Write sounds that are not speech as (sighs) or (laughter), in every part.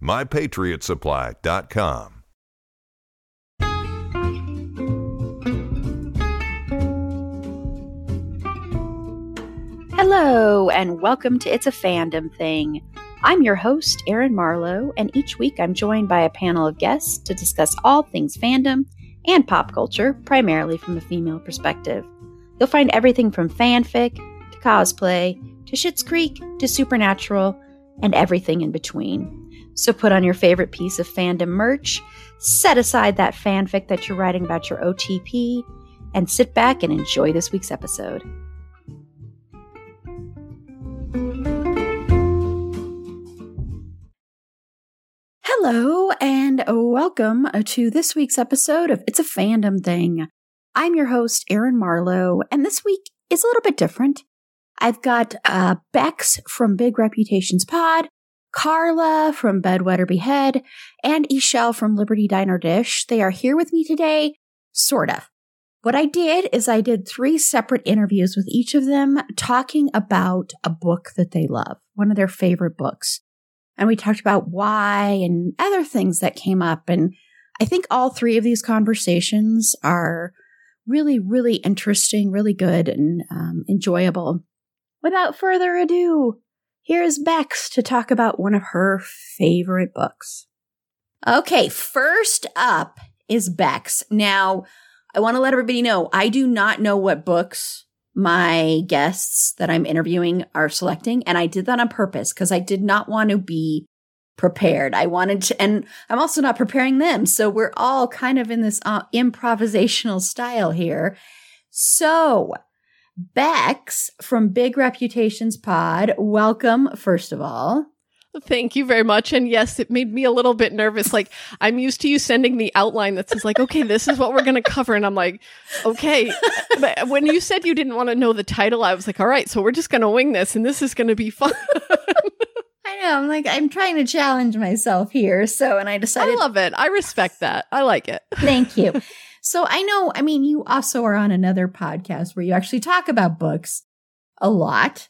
mypatriotsupply.com. Hello, and welcome to It's a Fandom Thing. I'm your host, Erin Marlowe, and each week I'm joined by a panel of guests to discuss all things fandom and pop culture, primarily from a female perspective. You'll find everything from fanfic to cosplay to Schitt's Creek to Supernatural and everything in between. So put on your favorite piece of fandom merch, set aside that fanfic that you're writing about your OTP, and sit back and enjoy this week's episode. Hello, and welcome to this week's episode of It's a Fandom Thing. I'm your host, Erin Marlowe, and this week is a little bit different. I've got uh, Bex from Big Reputations Pod, Carla from Bed, Wed, or Behead, and E'Shel from Liberty Diner Dish. They are here with me today, sort of. What I did is I did three separate interviews with each of them talking about a book that they love, one of their favorite books. And we talked about why and other things that came up. And I think all three of these conversations are really, really interesting, really good, and um, enjoyable. Without further ado, Here's Bex to talk about one of her favorite books. Okay, first up is Bex. Now, I want to let everybody know I do not know what books my guests that I'm interviewing are selecting. And I did that on purpose because I did not want to be prepared. I wanted to, and I'm also not preparing them. So we're all kind of in this uh, improvisational style here. So Bex from Big Reputations Pod. Welcome, first of all. Thank you very much. And yes, it made me a little bit nervous. Like I'm used to you sending the outline that says like, okay, this is what we're going to cover. And I'm like, okay. But when you said you didn't want to know the title, I was like, all right, so we're just going to wing this and this is going to be fun. I know. I'm like, I'm trying to challenge myself here. So, and I decided. I love it. I respect that. I like it. Thank you. So I know, I mean, you also are on another podcast where you actually talk about books a lot.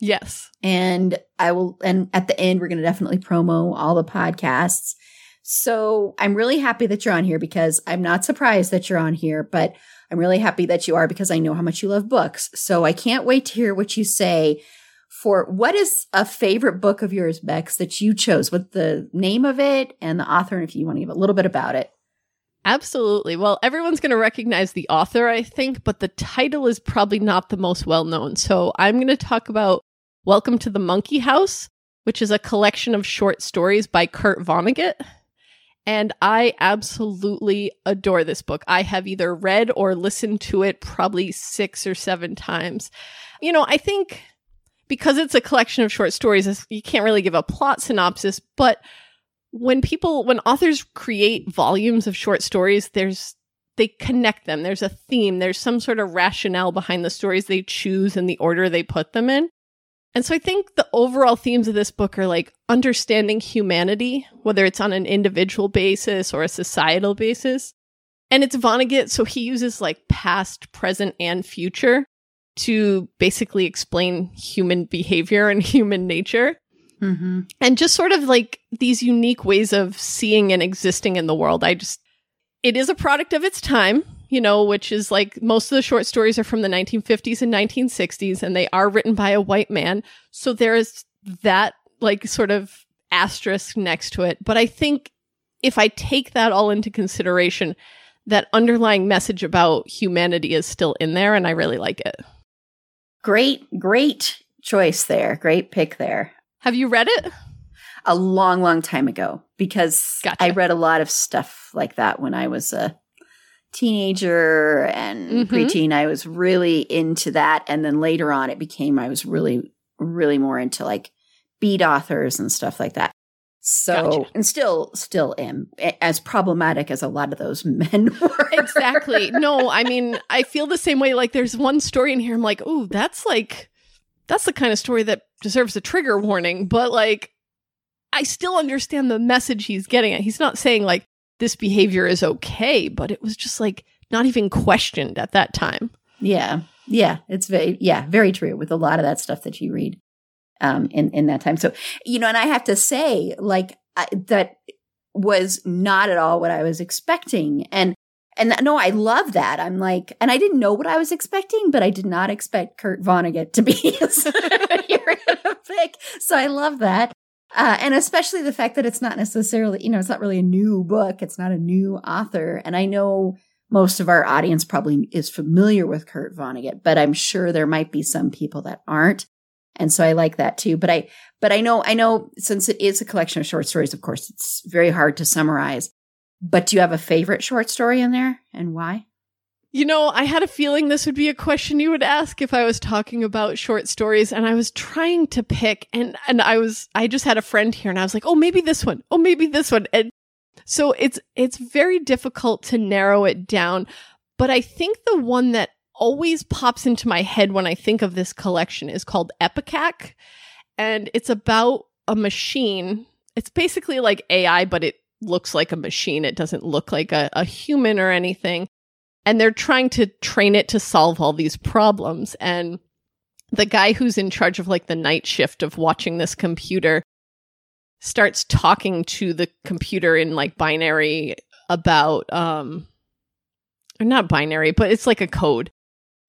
Yes. And I will, and at the end, we're going to definitely promo all the podcasts. So I'm really happy that you're on here because I'm not surprised that you're on here, but I'm really happy that you are because I know how much you love books. So I can't wait to hear what you say for what is a favorite book of yours, Bex, that you chose, with the name of it and the author, and if you want to give a little bit about it. Absolutely. Well, everyone's going to recognize the author, I think, but the title is probably not the most well known. So I'm going to talk about Welcome to the Monkey House, which is a collection of short stories by Kurt Vonnegut. And I absolutely adore this book. I have either read or listened to it probably six or seven times. You know, I think because it's a collection of short stories, you can't really give a plot synopsis, but when people when authors create volumes of short stories there's they connect them. There's a theme. There's some sort of rationale behind the stories they choose and the order they put them in. And so i think the overall themes of this book are like understanding humanity whether it's on an individual basis or a societal basis. And it's vonnegut so he uses like past present and future to basically explain human behavior and (laughs) human nature Mm-hmm. And just sort of like these unique ways of seeing and existing in the world. I just, it is a product of its time, you know, which is like most of the short stories are from the 1950s and 1960s, and they are written by a white man. So there is that like sort of asterisk next to it. But I think if I take that all into consideration, that underlying message about humanity is still in there and I really like it. Great, great choice there. Great pick there. Have you read it? A long, long time ago because Gotcha. I read a lot of stuff like that when I was a teenager and Mhm. preteen. I was really into that. And then later on, it became, I was really, really more into like beat authors and stuff like that. So, Gotcha. and still, still am as problematic as a lot of those (laughs) men were. Exactly. no, I mean, I feel the same way. Like, there's one story in here, I'm like, oh, that's like, that's the kind of story that deserves a trigger warning. But like, I still understand the message he's getting at. He's not saying like this behavior is okay, but it was just like not even questioned at that time. Yeah. Yeah. It's very, yeah, very true with a lot of that stuff that you read um, in, in that time. So, you know, and I have to say, like, I, that was not at all what I was expecting. And, and no, I love that. I'm like, and I didn't know what I was expecting, but I did not expect Kurt Vonnegut to be (laughs) gonna (laughs) pick. So I love that. Uh, and especially the fact that it's not necessarily, you know, it's not really a new book. It's not a new author. And I know most of our audience probably is familiar with Kurt Vonnegut, but I'm sure there might be some people that aren't. And so I like that too. But I, but I know, I know since it is a collection of short stories, of course, it's very hard to summarize. But do you have a favorite short story in there and why? You know, I had a feeling this would be a question you would ask if I was talking about short stories and I was trying to pick and and I was I just had a friend here and I was like, "Oh, maybe this one. Oh, maybe this one." And so it's it's very difficult to narrow it down, but I think the one that always pops into my head when I think of this collection is called Epicac and it's about a machine. It's basically like AI, but it looks like a machine. It doesn't look like a, a human or anything and they're trying to train it to solve all these problems and the guy who's in charge of like the night shift of watching this computer starts talking to the computer in like binary about um or not binary but it's like a code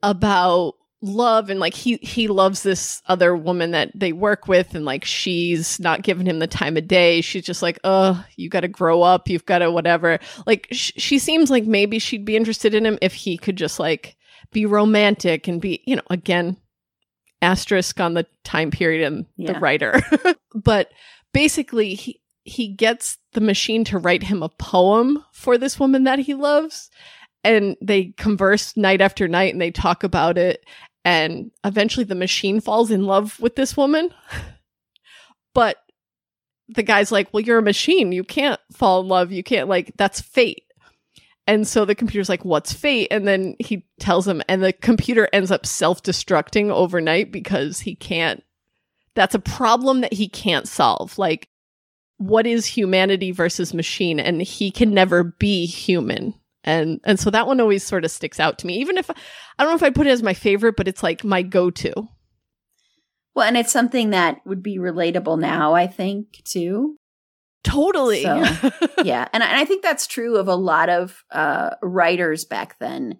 about love and like he he loves this other woman that they work with and like she's not giving him the time of day. She's just like oh you got to grow up. You've got to whatever. Like sh- she seems like maybe she'd be interested in him if he could just like be romantic and be you know again asterisk on the time period and Yeah. the writer. (laughs) But basically he he gets the machine to write him a poem for this woman that he loves and they converse night after night and they talk about it and eventually the machine falls in love with this woman. (laughs) But the guy's like well you're a machine. You can't fall in love. You can't like that's fate. And so the computer's like what's fate? And then he tells him and the computer ends up self-destructing overnight because he can't that's a problem that he can't solve. Like what is humanity versus machine? And he can never be human and and so that one always sort of sticks out to me even if i don't know if i put it as my favorite but it's like my go-to Well, and it's something that would be relatable now, I think, too. totally So, (laughs) yeah, and I, and I think that's true of a lot of uh, writers back then.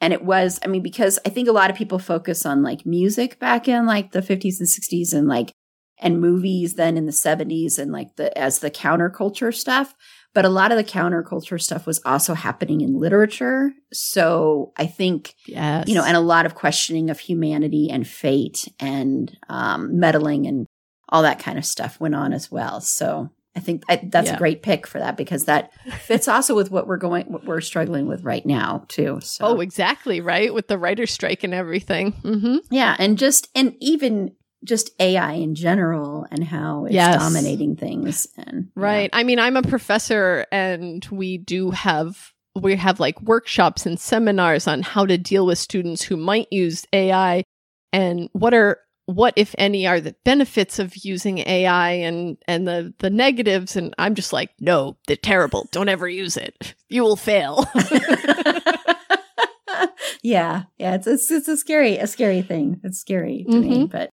And it was, I mean, because I think a lot of people focus on like music back in like the 50s and 60s and like, and movies then in the 70s and like the, as the counterculture stuff. But a lot of the counterculture stuff was also happening in literature. So I think yes you know, and a lot of questioning of humanity and fate and um, meddling and all that kind of stuff went on as well. So I think I, that's Yeah. a great pick for that because that fits also with what we're going, what we're struggling with right now too. So oh exactly right with the writer's strike and everything Mm-hmm. yeah, and just and even just AI in general and how it's Yes. dominating things and yeah. Right. I mean, I'm a professor and we do have we have like workshops and seminars on how to deal with students who might use AI and what are what if any are the benefits of using AI and and the the negatives and I'm just like, no, they're terrible. Don't ever use it. You will fail. (laughs) yeah, yeah, it's, it's it's a scary a scary thing. It's scary to me, Mhm. but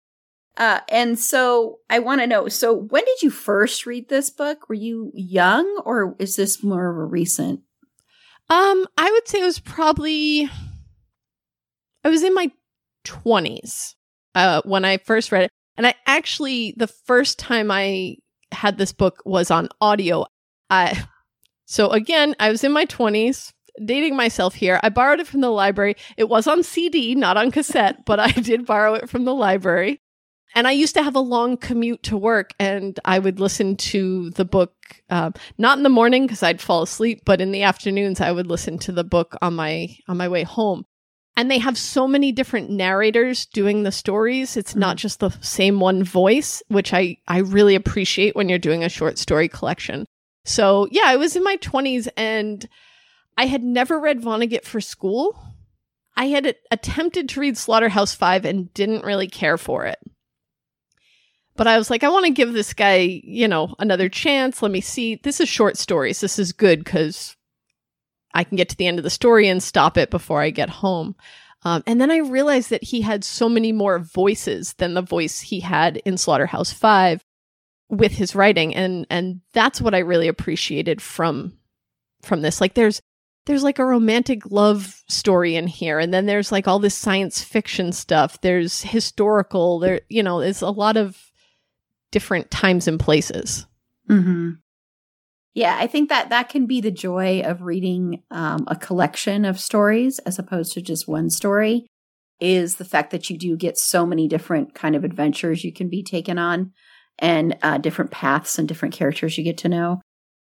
uh, and so I want to know. So when did you first read this book? Were you young, or is this more of a recent? Um, I would say it was probably I was in my 20s uh when I first read it. And I actually the first time I had this book was on audio. I So again, I was in my 20s, dating myself here. I borrowed it from the library. It was on CD, not on cassette, but I did borrow it from the library. And I used to have a long commute to work, and I would listen to the book, uh, not in the morning because I'd fall asleep, but in the afternoons I would listen to the book on my on my way home. And they have so many different narrators doing the stories. It's not just the same one voice, which I I really appreciate when you're doing a short story collection. So yeah, I was in my 20s and I had never read Vonnegut for school. I had attempted to read Slaughterhouse Five and didn't really care for it. But I was like, I want to give this guy, you know, another chance. Let me see. This is short stories. This is good because I can get to the end of the story and stop it before I get home. Um, and then I realized that he had so many more voices than the voice he had in Slaughterhouse Five with his writing, and and that's what I really appreciated from from this. Like, there's there's like a romantic love story in here and then there's like all this science fiction stuff there's historical there you know there's a lot of different times and places mm-hmm. yeah i think that that can be the joy of reading um, a collection of stories as opposed to just one story is the fact that you do get so many different kind of adventures you can be taken on and uh, different paths and different characters you get to know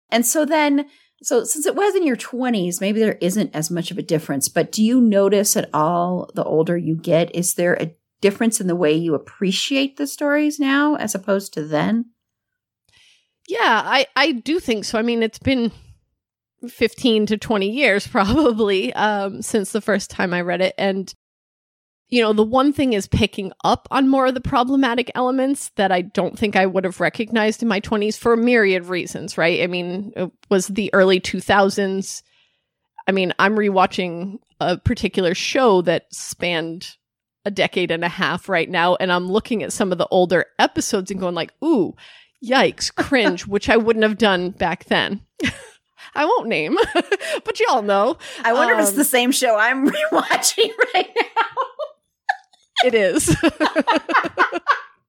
and so then so, since it was in your 20s, maybe there isn't as much of a difference, but do you notice at all the older you get? Is there a difference in the way you appreciate the stories now as opposed to then? Yeah, I, I do think so. I mean, it's been 15 to 20 years (laughs) probably um, since the first time I read it. And you know, the one thing is picking up on more of the problematic elements that I don't think I would have recognized in my 20s for a myriad reasons, right? I mean, it was the early 2000s. I mean, I'm rewatching a particular show that spanned a decade and a half right now, and I'm looking at some of the older episodes and going like, ooh, yikes, (laughs) cringe, which I wouldn't have done back then. (laughs) I won't name, (laughs) but y'all know. I wonder um, if it's the um, same show I'm rewatching right now it is.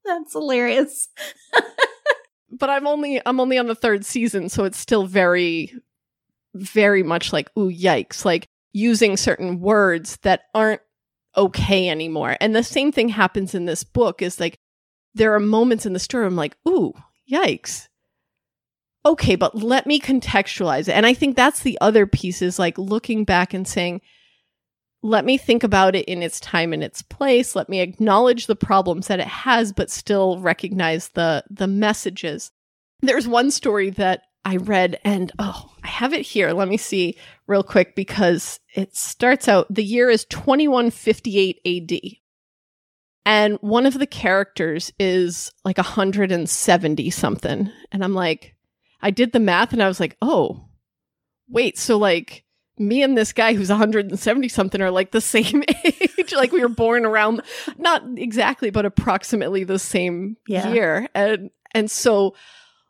That's hilarious. but I'm only I'm only on the third season, so it's still very very much like ooh yikes, like using certain words that aren't okay anymore. And the same thing happens in this book is like there are moments in the story I'm like, ooh, yikes. Okay, but let me contextualize it. And I think that's the other piece is like looking back and saying, let me think about it in its time and its place let me acknowledge the problems that it has but still recognize the the messages there's one story that i read and oh i have it here. Let me see real quick because it starts out the year is 2158 ad and one of the characters is like 170 something. And i'm like i did the math and i was like oh wait so like me and this guy who's 170 something are like the (laughs) same age. Like we were born around not exactly but approximately the same yeah. year. And and so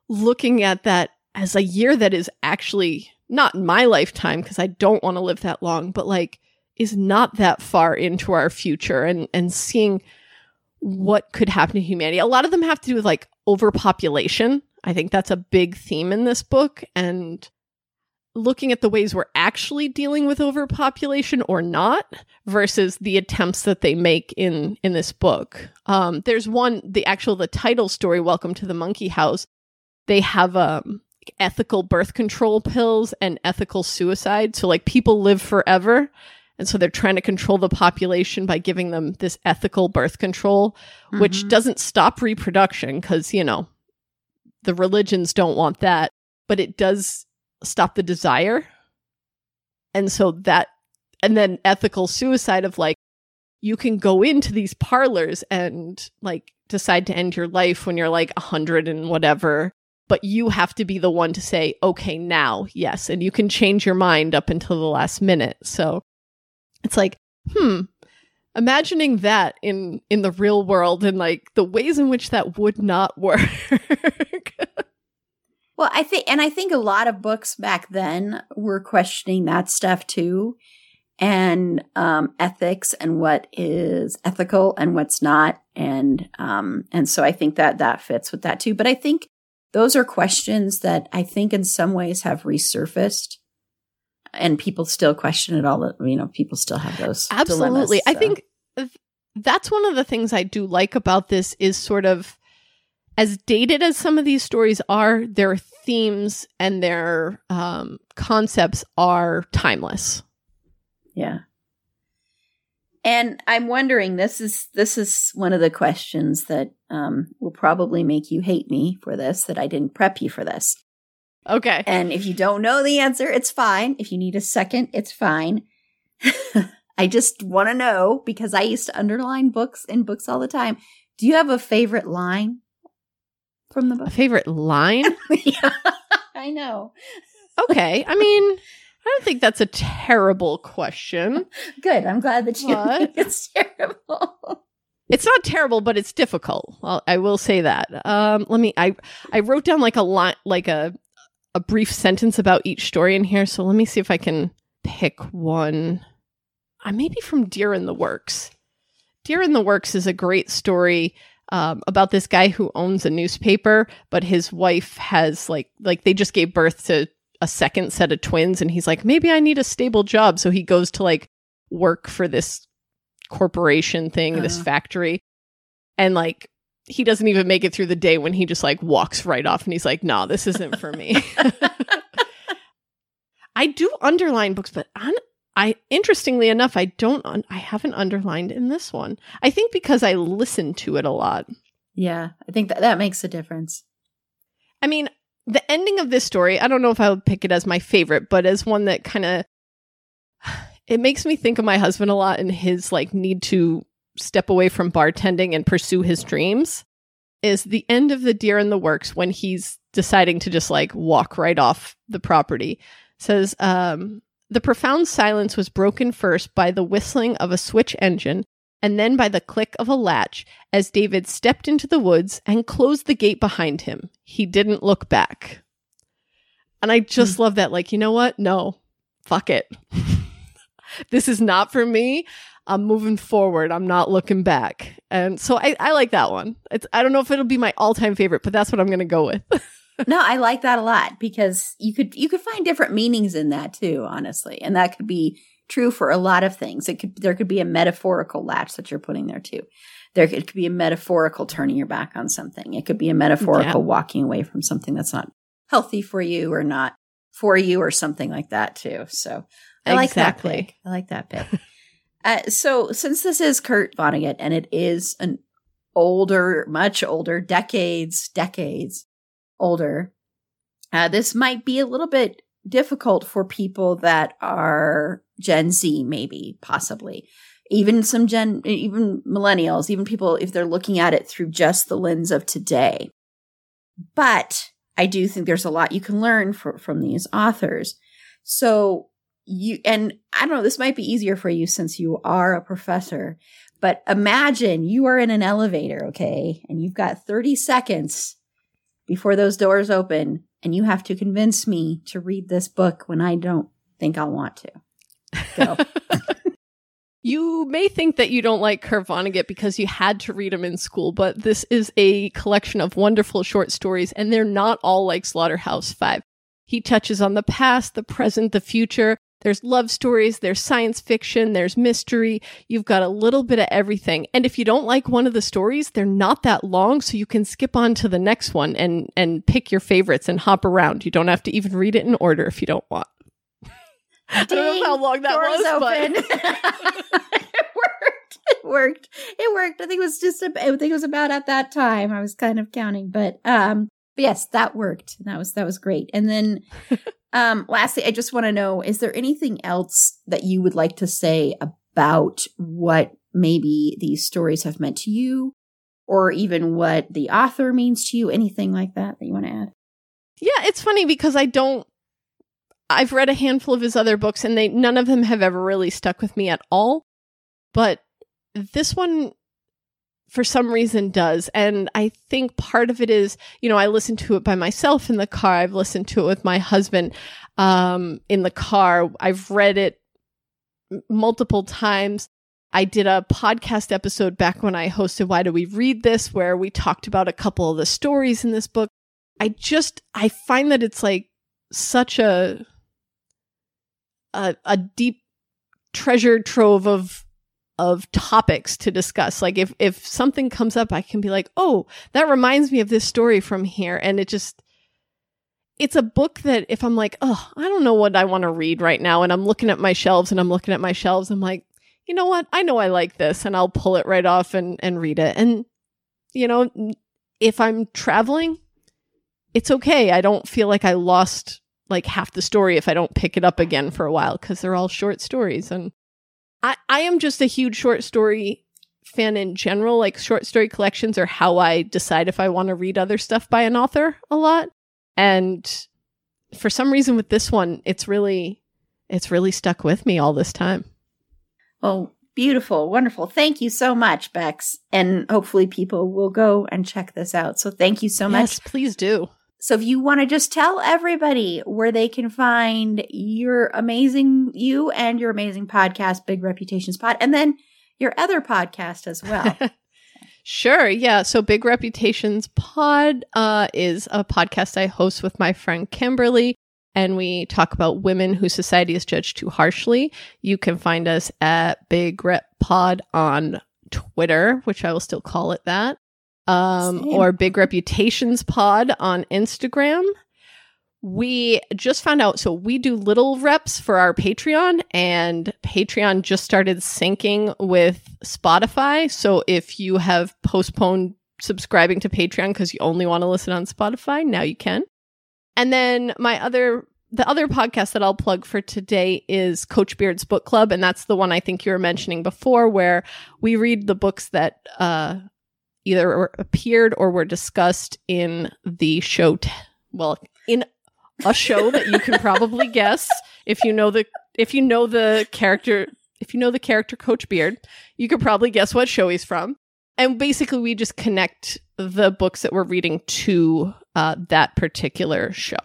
looking at that as a year that is actually not in my lifetime because I don't want to live that long but like is not that far into our future and and seeing what could happen to humanity. A lot of them have to do with like overpopulation. I think that's a big theme in this book and looking at the ways we're actually dealing with overpopulation or not versus the attempts that they make in in this book. Um, there's one the actual the title story welcome to the monkey house. They have um ethical birth control pills and ethical suicide so like people live forever and so they're trying to control the population by giving them this ethical birth control mm-hmm. which doesn't stop reproduction because you know the religions don't want that but it does stop the desire. And so that, and then ethical suicide of like, you can go into these parlors and like decide to end your life when you're like a hundred and whatever, but you have to be the one to say, okay, now, yes. And you can change your mind up until the last minute. So it's like, hmm, imagining that in in the real world and like the ways in which that would not work (laughs) Well, I think, and I think a lot of books back then were questioning that stuff too, and um, ethics and what is ethical and what's not, and um, and so I think that that fits with that too. But I think those are questions that I think in some ways have resurfaced. And people still question it all you know people still have those absolutely. dilemmas, so. i think that's one of the things i do like about this is sort of as dated as some of these stories are their themes and their um, concepts are timeless. Yeah and i'm wondering this is this is one of the questions that um, will probably make you hate me for this that i didn't prep you for this Okay. And if you don't know the answer, it's fine. If you need a second, it's fine. (laughs) I just want to know because I used to underline books in books all the time. Do you have a favorite line from the book? A favorite line? (laughs) yeah, I know. Okay. I mean, I don't think that's a terrible question. (laughs) Good. I'm glad that you think it's terrible. (laughs) It's not terrible, but it's difficult. I'll, I will say that. Um, let me. I I wrote down like a line, like a a brief sentence about each story in here. So let me see if I can pick one. I uh, maybe from Deer in the Works. Deer in the Works is a great story um, about this guy who owns a newspaper, but his wife has like like they just gave birth to a second set of twins, and he's like, maybe I need a stable job, so he goes to like work for this corporation thing, uh-huh. this factory, and like he doesn't even make it through the day when he just like walks right off and he's like, "No, nah, this isn't for me." (laughs) I do underline books, but un- I interestingly enough, I don't. Un- I haven't underlined in this one. I think because I listen to it a lot. Yeah, I think that that makes a difference. I mean, the ending of this story. I don't know if I would pick it as my favorite, but as one that kind of (sighs) it makes me think of my husband a lot and his like need to step away from bartending and pursue his dreams is the end of the deer in the works when he's deciding to just like walk right off the property says um, the profound silence was broken first by the whistling of a switch engine and then by the click of a latch as david stepped into the woods and closed the gate behind him he didn't look back and i just mm. love that like you know what no fuck it (laughs) this is not for me I'm moving forward. I'm not looking back. And so I, I like that one. It's I don't know if it'll be my all time favorite, but that's what I'm gonna go with. (laughs) no, I like that a lot because you could you could find different meanings in that too, honestly. And that could be true for a lot of things. It could there could be a metaphorical latch that you're putting there too. There it could be a metaphorical turning your back on something. It could be a metaphorical yeah. walking away from something that's not healthy for you or not for you or something like that too. So I exactly. like that pick. I like that pick. (laughs) Uh, so since this is Kurt Vonnegut and it is an older, much older, decades, decades older, uh, this might be a little bit difficult for people that are Gen Z, maybe, possibly. Even some Gen, even millennials, even people, if they're looking at it through just the lens of today. But I do think there's a lot you can learn for, from these authors. So you and I don't know, this might be easier for you since you are a professor, but imagine you are in an elevator, okay, and you've got 30 seconds before those doors open, and you have to convince me to read this book when I don't think I'll want to. Go. (laughs) You may think that you don't like Kurt Vonnegut because you had to read him in school, but this is a collection of wonderful short stories, and they're not all like Slaughterhouse Five. He touches on the past, the present, the future, there's love stories, there's science fiction, there's mystery. You've got a little bit of everything. And if you don't like one of the stories, they're not that long, so you can skip on to the next one and and pick your favorites and hop around. You don't have to even read it in order if you don't want. I don't know how long that was, open. but (laughs) (laughs) it worked. It worked. It worked. I think it was just. I think it was about at that time. I was kind of counting, but um, but yes, that worked. That was that was great. And then um, lastly, I just want to know is there anything else that you would like to say about what maybe these stories have meant to you, or even what the author means to you? Anything like that that you want to add? Yeah, it's funny because I don't. I've read a handful of his other books, and they none of them have ever really stuck with me at all. But this one for some reason does. And I think part of it is, you know, I listen to it by myself in the car. I've listened to it with my husband um, in the car. I've read it multiple times. I did a podcast episode back when I hosted Why Do We Read This, where we talked about a couple of the stories in this book. I just I find that it's like such a a, a deep treasure trove of of topics to discuss. Like if if something comes up, I can be like, "Oh, that reminds me of this story from here," and it just it's a book that if I'm like, "Oh, I don't know what I want to read right now," and I'm looking at my shelves and I'm looking at my shelves, I'm like, "You know what? I know I like this," and I'll pull it right off and and read it. And you know, if I'm traveling, it's okay. I don't feel like I lost like half the story if I don't pick it up again for a while because they're all short stories and I, I am just a huge short story fan in general. Like short story collections are how I decide if I want to read other stuff by an author a lot. And for some reason with this one, it's really it's really stuck with me all this time. Oh, beautiful, wonderful. Thank you so much, Bex. And hopefully people will go and check this out. So thank you so yes, much. please do. So if you want to just tell everybody where they can find your amazing you and your amazing podcast, Big Reputations Pod, and then your other podcast as well. (laughs) sure. Yeah. So Big Reputations Pod uh, is a podcast I host with my friend Kimberly. And we talk about women who society has judged too harshly. You can find us at Big Rep Pod on Twitter, which I will still call it that um, or Big Reputations Pod on Instagram. We just found out, so we do little reps for our Patreon, and Patreon just started syncing with Spotify. So if you have postponed subscribing to Patreon because you only want to listen on Spotify, now you can. And then my other the other podcast that I'll plug for today is Coach Beard's Book Club, and that's the one I think you were mentioning before, where we read the books that uh, either appeared or were discussed in the show. T- well, in a show that you can probably (laughs) guess if you know the if you know the character if you know the character Coach Beard, you could probably guess what show he's from. And basically, we just connect the books that we're reading to uh, that particular show.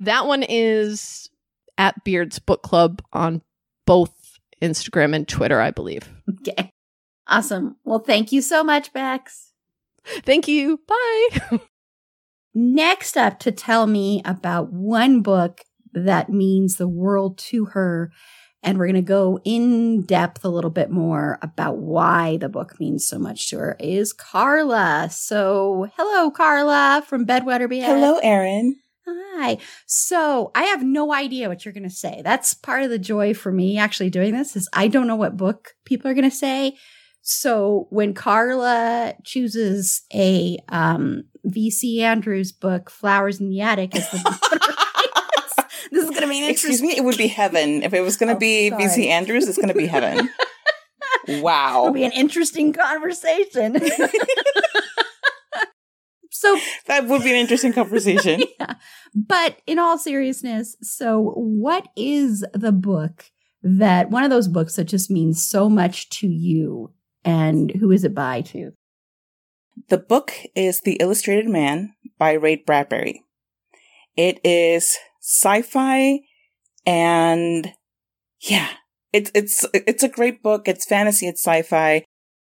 That one is at Beard's Book Club on both Instagram and Twitter, I believe. Okay. Awesome. Well, thank you so much, Bex. Thank you. Bye. (laughs) Next up to tell me about one book that means the world to her. And we're going to go in depth a little bit more about why the book means so much to her is Carla. So, hello, Carla from Bed, Wed, or Behead. Hello, Erin. Hi. So I have no idea what you're going to say. That's part of the joy for me actually doing this is I don't know what book people are going to say. So when Carla chooses a um, VC Andrews book, Flowers in the Attic, as the (laughs) this is going to be an Excuse me, it would be heaven. If it was going to oh, be sorry. VC Andrews, it's going to be heaven. (laughs) wow. It'll be an interesting conversation. (laughs) so that would be an interesting conversation. yeah. But in all seriousness, so what is the book that one of those books that just means so much to you and who is it by too? The book is The Illustrated Man by Ray Bradbury. It is sci-fi and yeah, it's it's it's a great book. It's fantasy, it's sci-fi.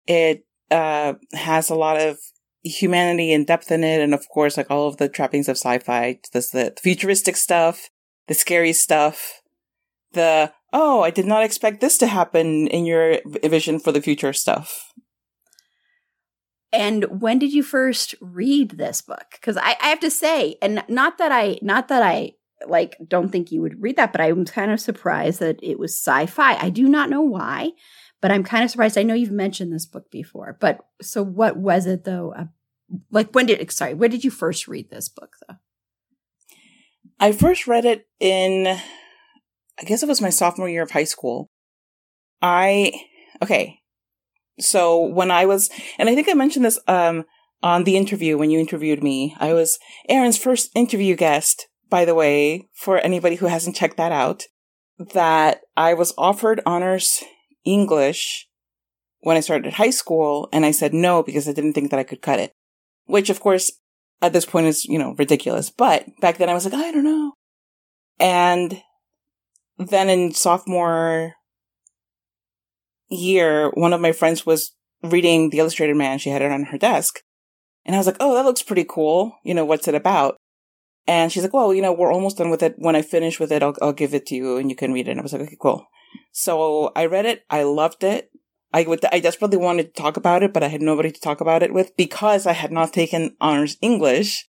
It uh has a lot of humanity and depth in it and of course like all of the trappings of sci-fi, this the futuristic stuff, the scary stuff, the oh, I did not expect this to happen in your vision for the future stuff. And when did you first read this book? Because I, I have to say, and not that I, not that I like don't think you would read that, but I'm kind of surprised that it was sci-fi. I do not know why, but I'm kind of surprised. I know you've mentioned this book before, but so what was it though? Uh, like when did sorry, when did you first read this book though? I first read it in I guess it was my sophomore year of high school. I, okay. So when I was, and I think I mentioned this, um, on the interview when you interviewed me, I was Erin's first interview guest, by the way, for anybody who hasn't checked that out, that I was offered honors English when I started high school. And I said no because I didn't think that I could cut it, which of course at this point is, you know, ridiculous. But back then I was like, I don't know. And then in sophomore year, one of my friends was reading The Illustrated Man. She had it on her desk. And I was like, oh, that looks pretty cool. You know, what's it about? And she's like, well, you know, we're almost done with it. When I finish with it, I'll, I'll give it to you and you can read it. And I was like, okay, cool. So I read it. I loved it. I would, I desperately wanted to talk about it, but I had nobody to talk about it with because I had not taken honors English.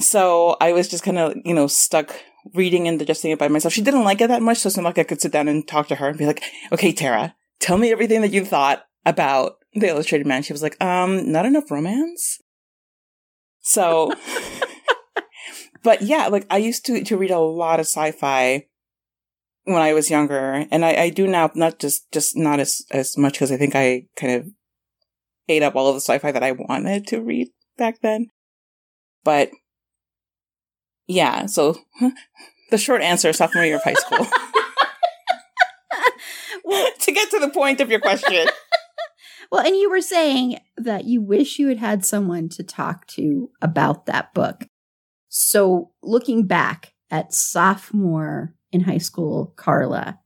So I was just kind of, you know, stuck reading and digesting it by myself. She didn't like it that much, so it's not like I could sit down and talk to her and be like, okay, Tara, tell me everything that you thought about the illustrated man. She was like, um, not enough romance. So, (laughs) but yeah, like I used to, to read a lot of sci-fi when I was younger, and I, I do now, not just, just not as, as much because I think I kind of ate up all of the sci-fi that I wanted to read back then. But yeah, so (laughs) the short answer, sophomore year of high school. (laughs) well, (laughs) to get to the point of your question. well, and you were saying that you wish you had had someone to talk to about that book. So, looking back at sophomore in high school, Carla,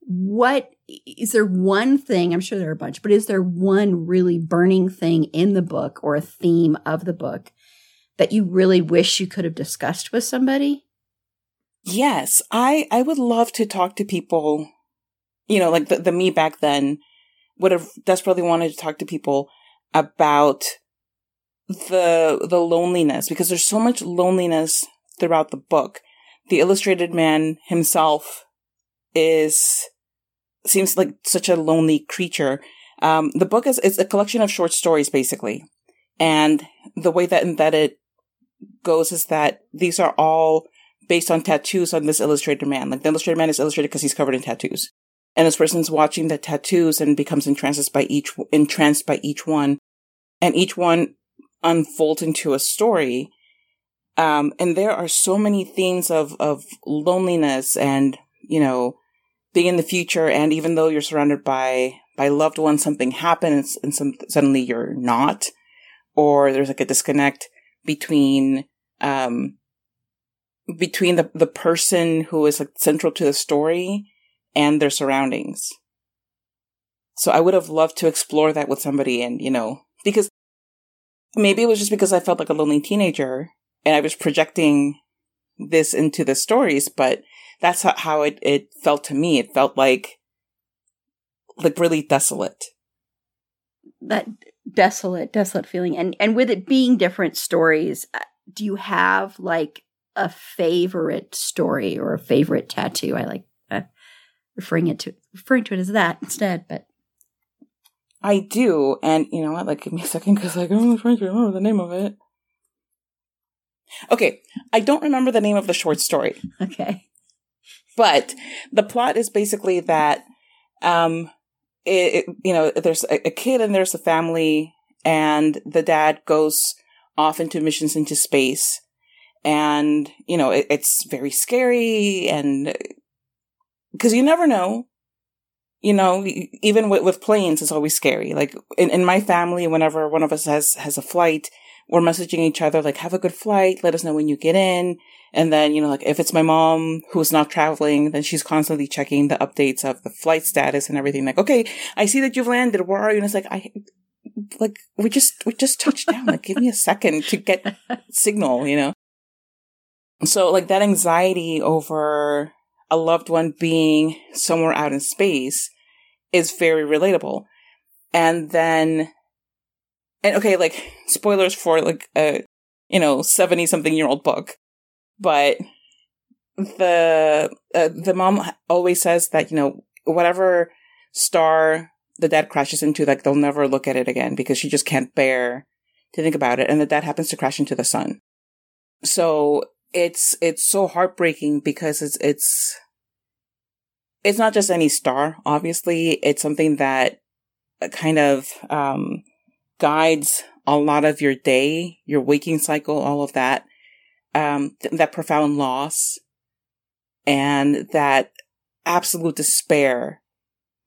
what is there one thing? I'm sure there are a bunch, but is there one really burning thing in the book or a theme of the book that you really wish you could have discussed with somebody? Yes, I I would love to talk to people, you know, like the, the me back then would have desperately wanted to talk to people about the the loneliness because there's so much loneliness throughout the book. The illustrated man himself is seems like such a lonely creature. Um, the book is it's a collection of short stories basically, and the way that that it goes is that these are all based on tattoos on this illustrated man. Like the illustrated man is illustrated because he's covered in tattoos. And this person's watching the tattoos and becomes entranced by each, entranced by each one. And each one unfolds into a story. Um, and there are so many themes of, of loneliness and, you know, being in the future. And even though you're surrounded by, by loved ones, something happens and some, suddenly you're not, or there's like a disconnect between, um, between the, the person who is like central to the story and their surroundings. So I would have loved to explore that with somebody and, you know, because maybe it was just because I felt like a lonely teenager and I was projecting this into the stories, but that's how it, it felt to me. It felt like, like really desolate. That desolate, desolate feeling. And, and with it being different stories, uh, do you have like a favorite story or a favorite tattoo? I like uh, referring it to referring to it as that instead, but I do, and you know what? Like, give me a second because like I'm trying to remember the name of it. Okay, I don't remember the name of the short story. Okay, but the plot is basically that, um, it, it you know, there's a, a kid and there's a family, and the dad goes off into missions into space, and you know, it, it's very scary and because you never know. You know, even with, with planes, it's always scary. Like in, in my family, whenever one of us has, has a flight, we're messaging each other, like, have a good flight. Let us know when you get in. And then, you know, like if it's my mom who's not traveling, then she's constantly checking the updates of the flight status and everything. Like, okay, I see that you've landed. Where are you? And it's like, I, like, we just, we just touched down. Like, give me a second to get signal, you know? So like that anxiety over a loved one being somewhere out in space is very relatable. And then, and okay, like spoilers for like a, you know, 70 something year old book, but the, uh, the mom always says that, you know, whatever star the dad crashes into, like they'll never look at it again because she just can't bear to think about it. And the dad happens to crash into the sun. So it's, it's so heartbreaking because it's, it's, it's not just any star, obviously. It's something that kind of um, guides a lot of your day, your waking cycle, all of that. Um, th- that profound loss and that absolute despair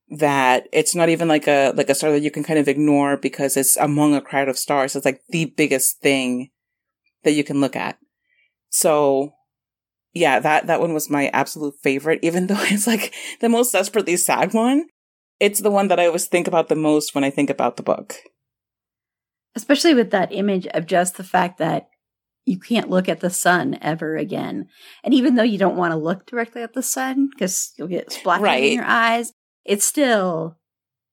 that it's not even like a like a star that you can kind of ignore because it's among a crowd of stars. It's like the biggest thing that you can look at. So yeah, that, that one was my absolute favorite, even though (laughs) it's like the most desperately sad one. It's the one that I always think about the most when I think about the book. Especially with that image of just the fact that you can't look at the sun ever again. And even though you don't want to look directly at the sun because you'll get splashes Right. in your eyes, it's still,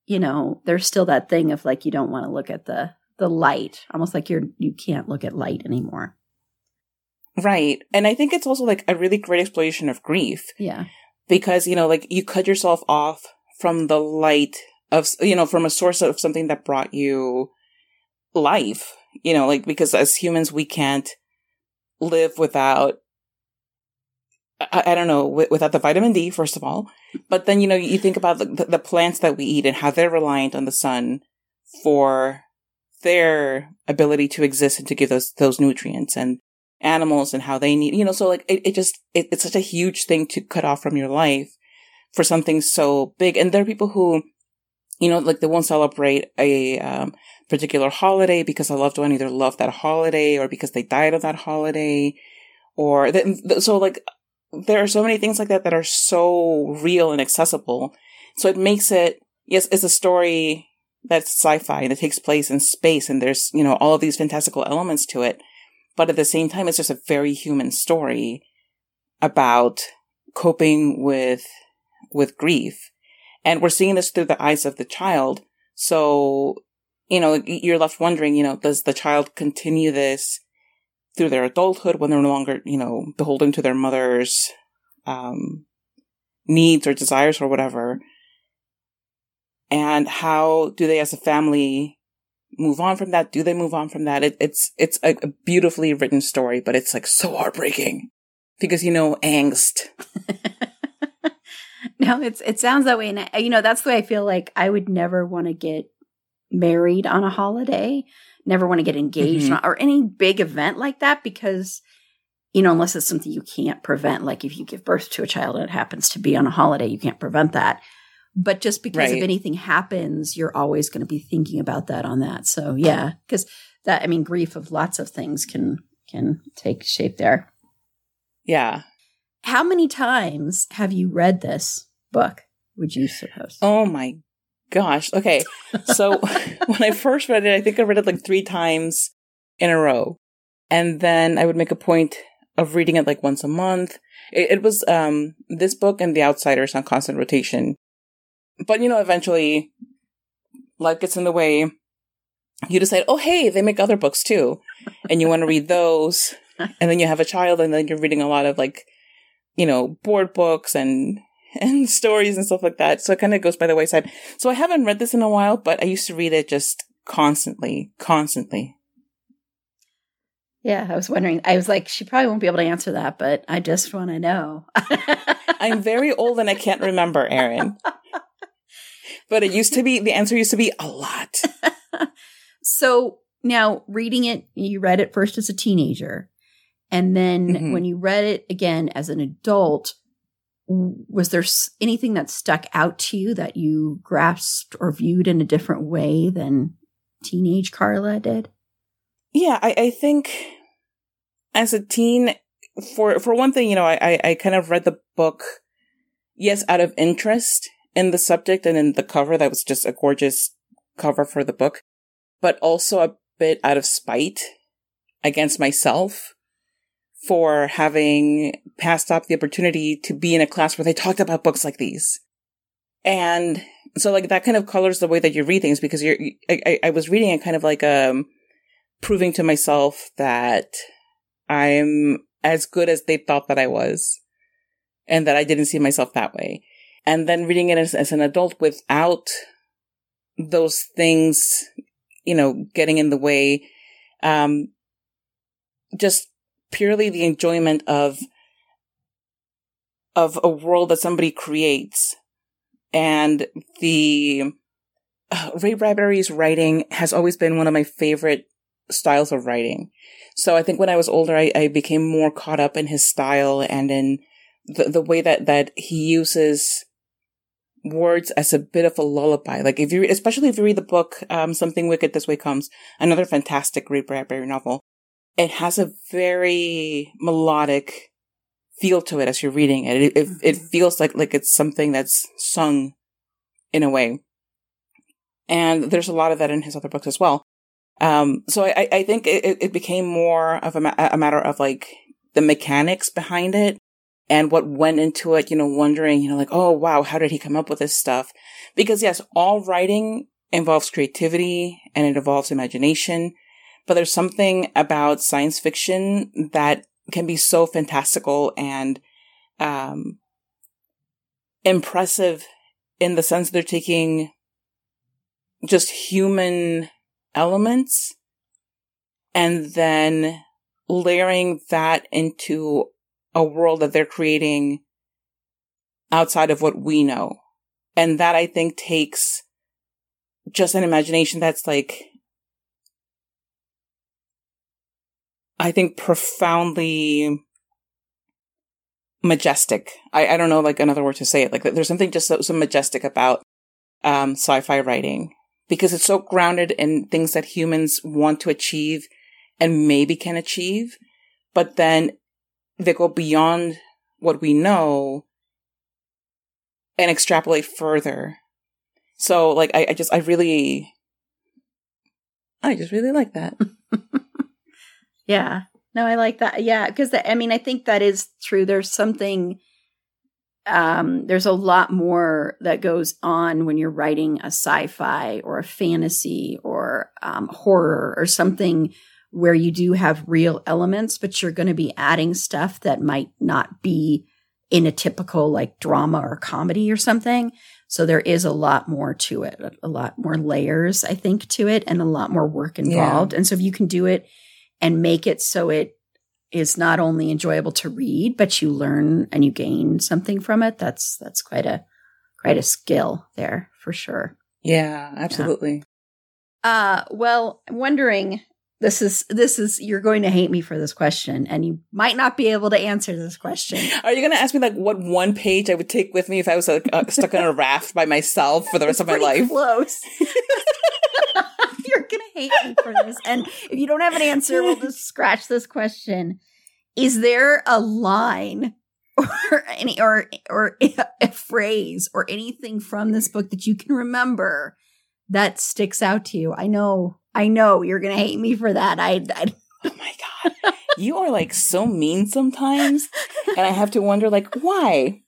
you know, there's still that thing of like you don't want to look at the the light, almost like you're you can't look at light anymore. Right. And I think it's also like a really great exploration of grief Yeah. because, you know, like you cut yourself off from the light of, you know, from a source of something that brought you life, you know, like because as humans, we can't live without, I, I don't know, wi- without the vitamin D, first of all. But then, you know, you think about the, the plants that we eat and how they're reliant on the sun for their ability to exist and to give those, those nutrients and animals and how they need, you know, so like it, it just, it, it's such a huge thing to cut off from your life for something so big. And there are people who, you know, like they won't celebrate a um, particular holiday because a loved one either loved that holiday or because they died on that holiday or th- th- so like there are so many things like that that are so real and accessible. So it makes it, yes, it's a story that's sci-fi and it takes place in space and there's, you know, all of these fantastical elements to it. But at the same time, it's just a very human story about coping with, with grief. And we're seeing this through the eyes of the child. So, you know, you're left wondering, you know, does the child continue this through their adulthood when they're no longer, you know, beholden to their mother's, um, needs or desires or whatever? And how do they as a family move on from that? Do they move on from that? It, it's, it's a, beautifully written story, but it's like so heartbreaking because, you know, angst. (laughs) no, it's it sounds that way, and you know that's the way I feel like I would never want to get married on a holiday, never want to get engaged Mhm. or any big event like that because you know unless it's something you can't prevent, like if you give birth to a child and it happens to be on a holiday, you can't prevent that. But just because if anything happens, you're always going to be thinking about that on that. So yeah, because that I mean, grief of lots of things can can take shape there. Yeah. How many times have you read this book? Would you suppose? Oh my gosh. Okay. So (laughs) (laughs) when I first read it, I think I read it like three times in a row. And then I would make a point of reading it like once a month. It, it was, um, this book and The Outsiders on constant rotation. But, you know, eventually life gets in the way. You decide, oh, hey, they make other books too. And you want to read those. (laughs) And then you have a child and then you're reading a lot of like, you know, board books and (laughs) and stories and stuff like that. So it kind of goes by the wayside. So I haven't read this in a while, but I used to read it just constantly, constantly. Yeah, I was wondering. I was like, she probably won't be able to answer that, but I just want to know. (laughs) I'm very old and I can't remember, Erin. But it used to be, the answer used to be a lot. (laughs) so now reading it, you read it first as a teenager. And then Mhm. when you read it again as an adult, was there anything that stuck out to you that you grasped or viewed in a different way than teenage Carla did? Yeah, I, I think as a teen, for for one thing, you know, I, I, I kind of read the book, yes, out of interest in the subject and in the cover. That was just a gorgeous cover for the book, but also a bit out of spite against myself for having passed up the opportunity to be in a class where they talked about books like these. And so like that kind of colors the way that you read things because you're, I, I- was reading it kind of like, um, proving to myself that I'm as good as they thought that I was and that I didn't see myself that way. And then reading it as, as an adult without those things, you know, getting in the way, um, just purely the enjoyment of, of a world that somebody creates and the, uh, Ray Bradbury's writing has always been one of my favorite styles of writing. So I think when I was older, I, I became more caught up in his style and in the, the way that, that he uses words as a bit of a lullaby. Like if you, especially if you read the book, um, Something Wicked This Way Comes, another fantastic Ray Bradbury novel. It has a very melodic feel to it as you're reading it. It, it, it feels like, like it's something that's sung in a way. And there's a lot of that in his other books as well. Um, so I, I think it, it became more of a, ma- a matter of like the mechanics behind it and what went into it, you know, wondering, you know, like, oh, wow, how did he come up with this stuff? Because yes, all writing involves creativity and it involves imagination, but there's something about science fiction that can be so fantastical and, um, impressive in the sense they're taking just human elements and then layering that into a world that they're creating outside of what we know. And that I think takes just an imagination that's like, I think profoundly majestic. I, I don't know like another word to say it. Like there's something just so, so majestic about um, sci-fi writing because it's so grounded in things that humans want to achieve and maybe can achieve, but then they go beyond what we know and extrapolate further. So like I, I just I really I just really like that. (laughs) yeah. No, I like that. Yeah, because I mean I think that is true. There's something um, there's a lot more that goes on when you're writing a sci-fi or a fantasy or um, horror or something where you do have real elements, but you're going to be adding stuff that might not be in a typical like drama or comedy or something. So there is a lot more to it, a lot more layers, I think, to it, and a lot more work involved. Yeah. And so if you can do it and make it so it is not only enjoyable to read, but you learn and you gain something from it. That's that's quite a quite a skill there for sure. Yeah, absolutely. Yeah. Uh well, I'm wondering this is this is you're going to hate me for this question and you might not be able to answer this question. Are you going to ask me like what one page I would take with me if I was like, uh, stuck on a raft by myself for the rest of my life? Close. (laughs) going to hate me for this. And if you don't have an answer, we'll just (laughs) scratch this question. Is there a line or any or or a phrase or anything from this book that you can remember that sticks out to you? I know, I know you're going to hate me for that. I, I (laughs) Oh my god. You are like so mean sometimes. And I have to wonder like why?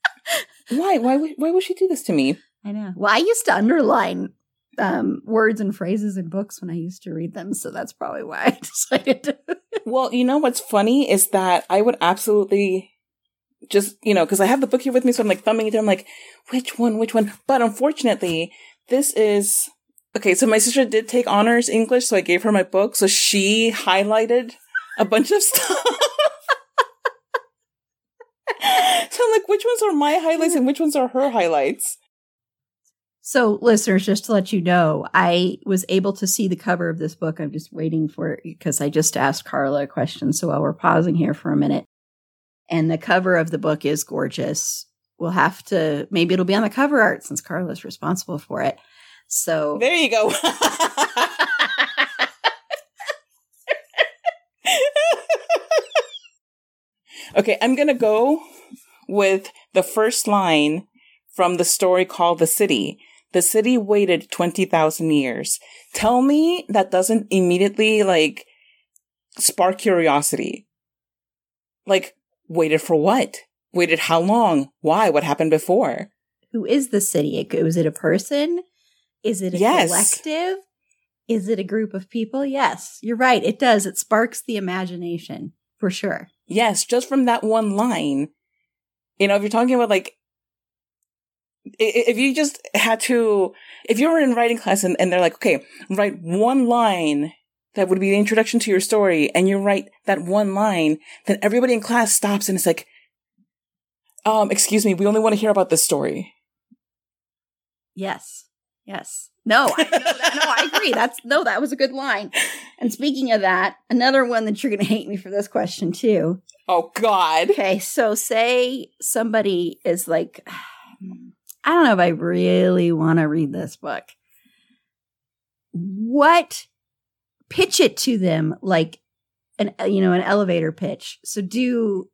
Why? Why why would she do this to me? I know. Well, I used to underline um, words and phrases in books when I used to read them. So that's probably why I (laughs) decided to. well, you know what's funny is that I would absolutely just, you know, because I have the book here with me. So I'm like thumbing it. I'm like, which one, which one? But unfortunately, this is. Okay, so my sister did take honors English, so I gave her my book. So she highlighted a bunch of (laughs) stuff. so I'm like, which ones are my highlights and which ones are her highlights? So, listeners, just to let you know, I was able to see the cover of this book. I'm just waiting for it because I just asked Carla a question. So, while we're pausing here for a minute, and the cover of the book is gorgeous. We'll have to, maybe it'll be on the cover art since Carla's responsible for it. So, there you go. (laughs) okay, I'm going to go with the first line from the story called The City. The city waited 20,000 years. Tell me that doesn't immediately like spark curiosity. Like, waited for what? Waited how long? Why? What happened before? Who is the city? Was it a person? Is it a yes. collective? Is it a group of people? Yes, you're right. It does. It sparks the imagination for sure. Yes, just from that one line. You know, if you're talking about like if you just had to, if you were in writing class and, and they're like, okay, write one line that would be the introduction to your story, and you write that one line, then everybody in class stops and it's like, um, excuse me, we only want to hear about this story. Yes. Yes. No, I, no, that, no, I agree. That's no, that was a good line. And speaking of that, another one that you're going to hate me for this question too. Oh God. Okay, so say somebody is like, (sighs) I don't know if I really want to read this book. What pitch it to them like an you know an elevator pitch. So do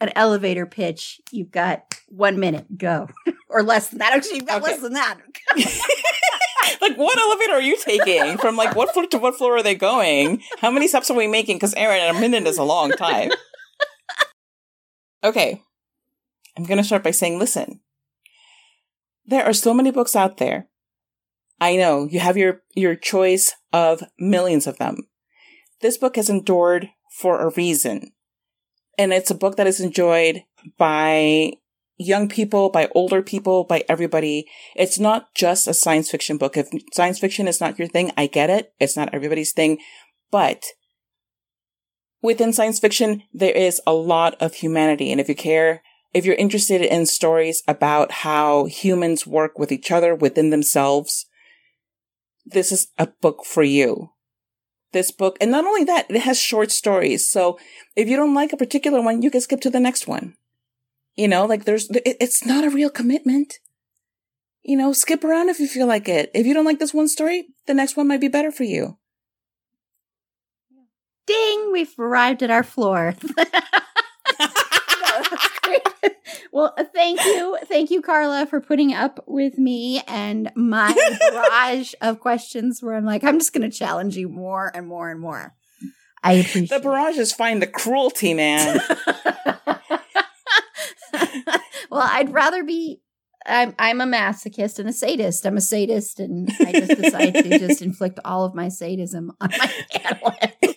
an elevator pitch. You've got one minute. Go (laughs) or less than that. Actually, you've got okay. less than that. (laughs) (laughs) like, what elevator are you taking? From like, what floor to what floor are they going? How many steps are we making? Because Erin, a minute is a long time. Okay. I'm going to start by saying, listen, there are so many books out there. I know you have your, your choice of millions of them. This book has endured for a reason. And it's a book that is enjoyed by young people, by older people, by everybody. It's not just a science fiction book. If science fiction is not your thing, I get it. It's not everybody's thing. But within science fiction, there is a lot of humanity. And if you care, if you're interested in stories about how humans work with each other within themselves, this is a book for you. This book, and not only that, it has short stories. So if you don't like a particular one, you can skip to the next one. You know, like there's, it's not a real commitment. You know, skip around if you feel like it. If you don't like this one story, the next one might be better for you. Ding! We've arrived at our floor. (laughs) well, uh, thank you. Thank you, Carla, for putting up with me and my (laughs) barrage of questions where I'm like, I'm just going to challenge you more and more and more. I appreciate The barrage is fine. The cruelty, man. (laughs) (laughs) well, I'd rather be. I'm I'm a masochist and a sadist. I'm a sadist, and I just decide to just inflict all of my sadism on my panelists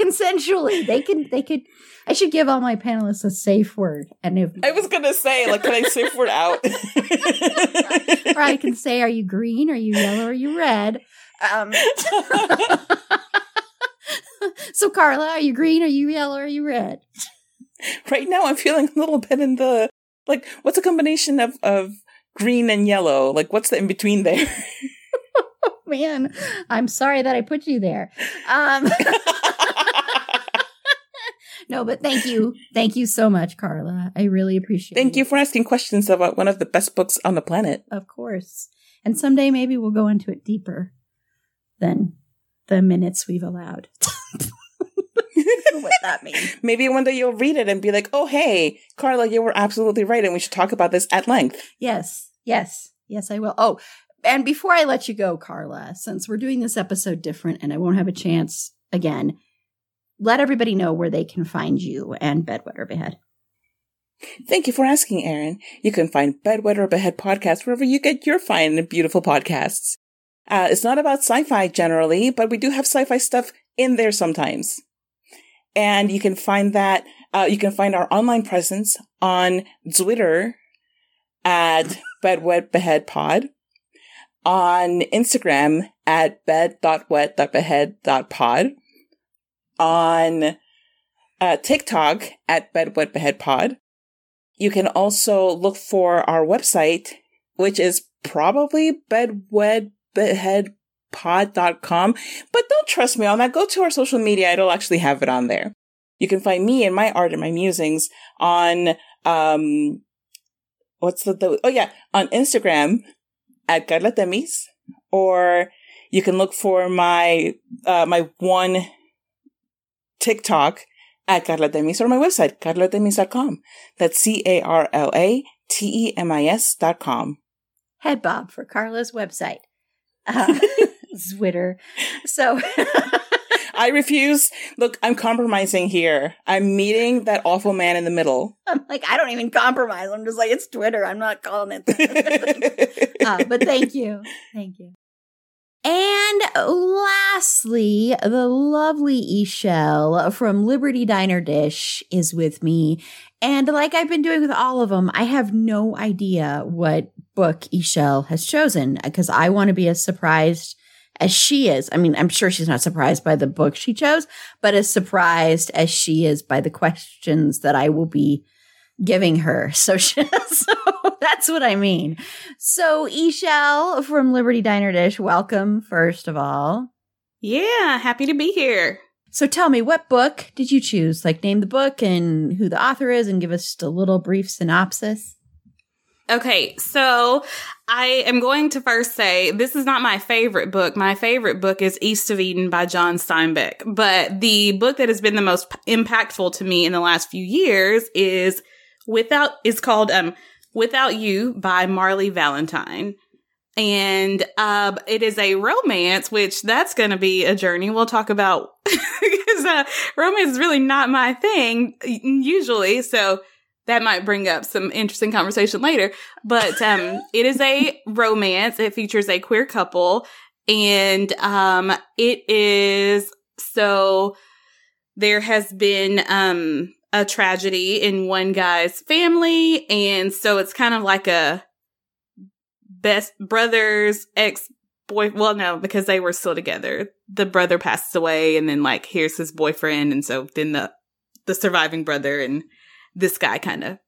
consensually. They can. They could. I should give all my panelists a safe word, and if I was gonna say, like, can I safe word out? (laughs) or I can say, "Are you green? Are you yellow? Are you red?" Um, (laughs) so, Carla, are you green? Are you yellow? Are you red? right now I'm feeling a little bit in the like what's a combination of of green and yellow? Like what's the in between there? (laughs) Man, I'm sorry that I put you there. Um No, but thank you. Thank you so much, Carla. I really appreciate Thank it. Thank you for asking questions about one of the best books on the planet. Of course. And someday maybe we'll go into it deeper than the minutes we've allowed. (laughs) what that means. (laughs) Maybe one day you'll read it and be like, oh, hey, Carla, you were absolutely right. And we should talk about this at length. Yes, yes, yes, I will. Oh, and before I let you go, Carla, since we're doing this episode different and I won't have a chance again, let everybody know where they can find you and Bed, Wed, or Behead. Thank you for asking, Erin. You can find Bed, Wed, or Behead podcast wherever you get your fine and beautiful podcasts. Uh, it's not about sci-fi generally, but we do have sci-fi stuff in there sometimes. And you can find that, uh, you can find our online presence on Twitter at bedwetbeheadpod, on Instagram at bed.wet.behead.pod, on uh, TikTok at bedwetbeheadpod. You can also look for our website, which is probably bedwetbeheadpod.com, but don't trust me on that. Go to our social media. I don't actually have it on there. You can find me and my art and my musings on, um, what's the, the oh yeah, on Instagram at Carla Temis, or you can look for my, uh, my one TikTok at Carla Temis or my website, carlatemis.com. That's C-A-R-L-A-T-E-M-I-S dot com. Head Bob for Carla's website. (laughs) Uh, (laughs) Zwitter. So (laughs) I refuse. Look, I'm compromising here. I'm meeting that awful man in the middle. I'm like, I don't even compromise. I'm just like, it's Twitter. I'm not calling it. that. uh, but thank you. Thank you. And lastly, the lovely E'Shel from Liberty Diner Dish is with me. And like I've been doing with all of them, I have no idea what book E'Shel has chosen because I want to be as surprised as she is. I mean, I'm sure she's not surprised by the book she chose, but as surprised as she is by the questions that I will be giving her. (laughs) So, she, so that's what I mean. So, E'Shel from Liberty Diner Dish, welcome, first of all. Yeah, happy to be here. So, tell me, what book did you choose? Like, name the book and who the author is, and give us just a little brief synopsis. Okay, so I am going to first say this is not my favorite book. My favorite book is East of Eden by John Steinbeck. But the book that has been the most impactful to me in the last few years is Without is called um Without You by Marley Valentine. and um, it is a romance, which that's going to be a journey. We'll talk about (laughs) because uh, romance is really not my thing usually, so that might bring up some interesting conversation later. But um, it is a romance. It features a queer couple, and um, it is so there has been um a tragedy in one guy's family, and so it's kind of like a best brother's ex boy. Well, no, because they were still together. The brother passes away, and then like here's his boyfriend, and so then the the surviving brother and this guy kind of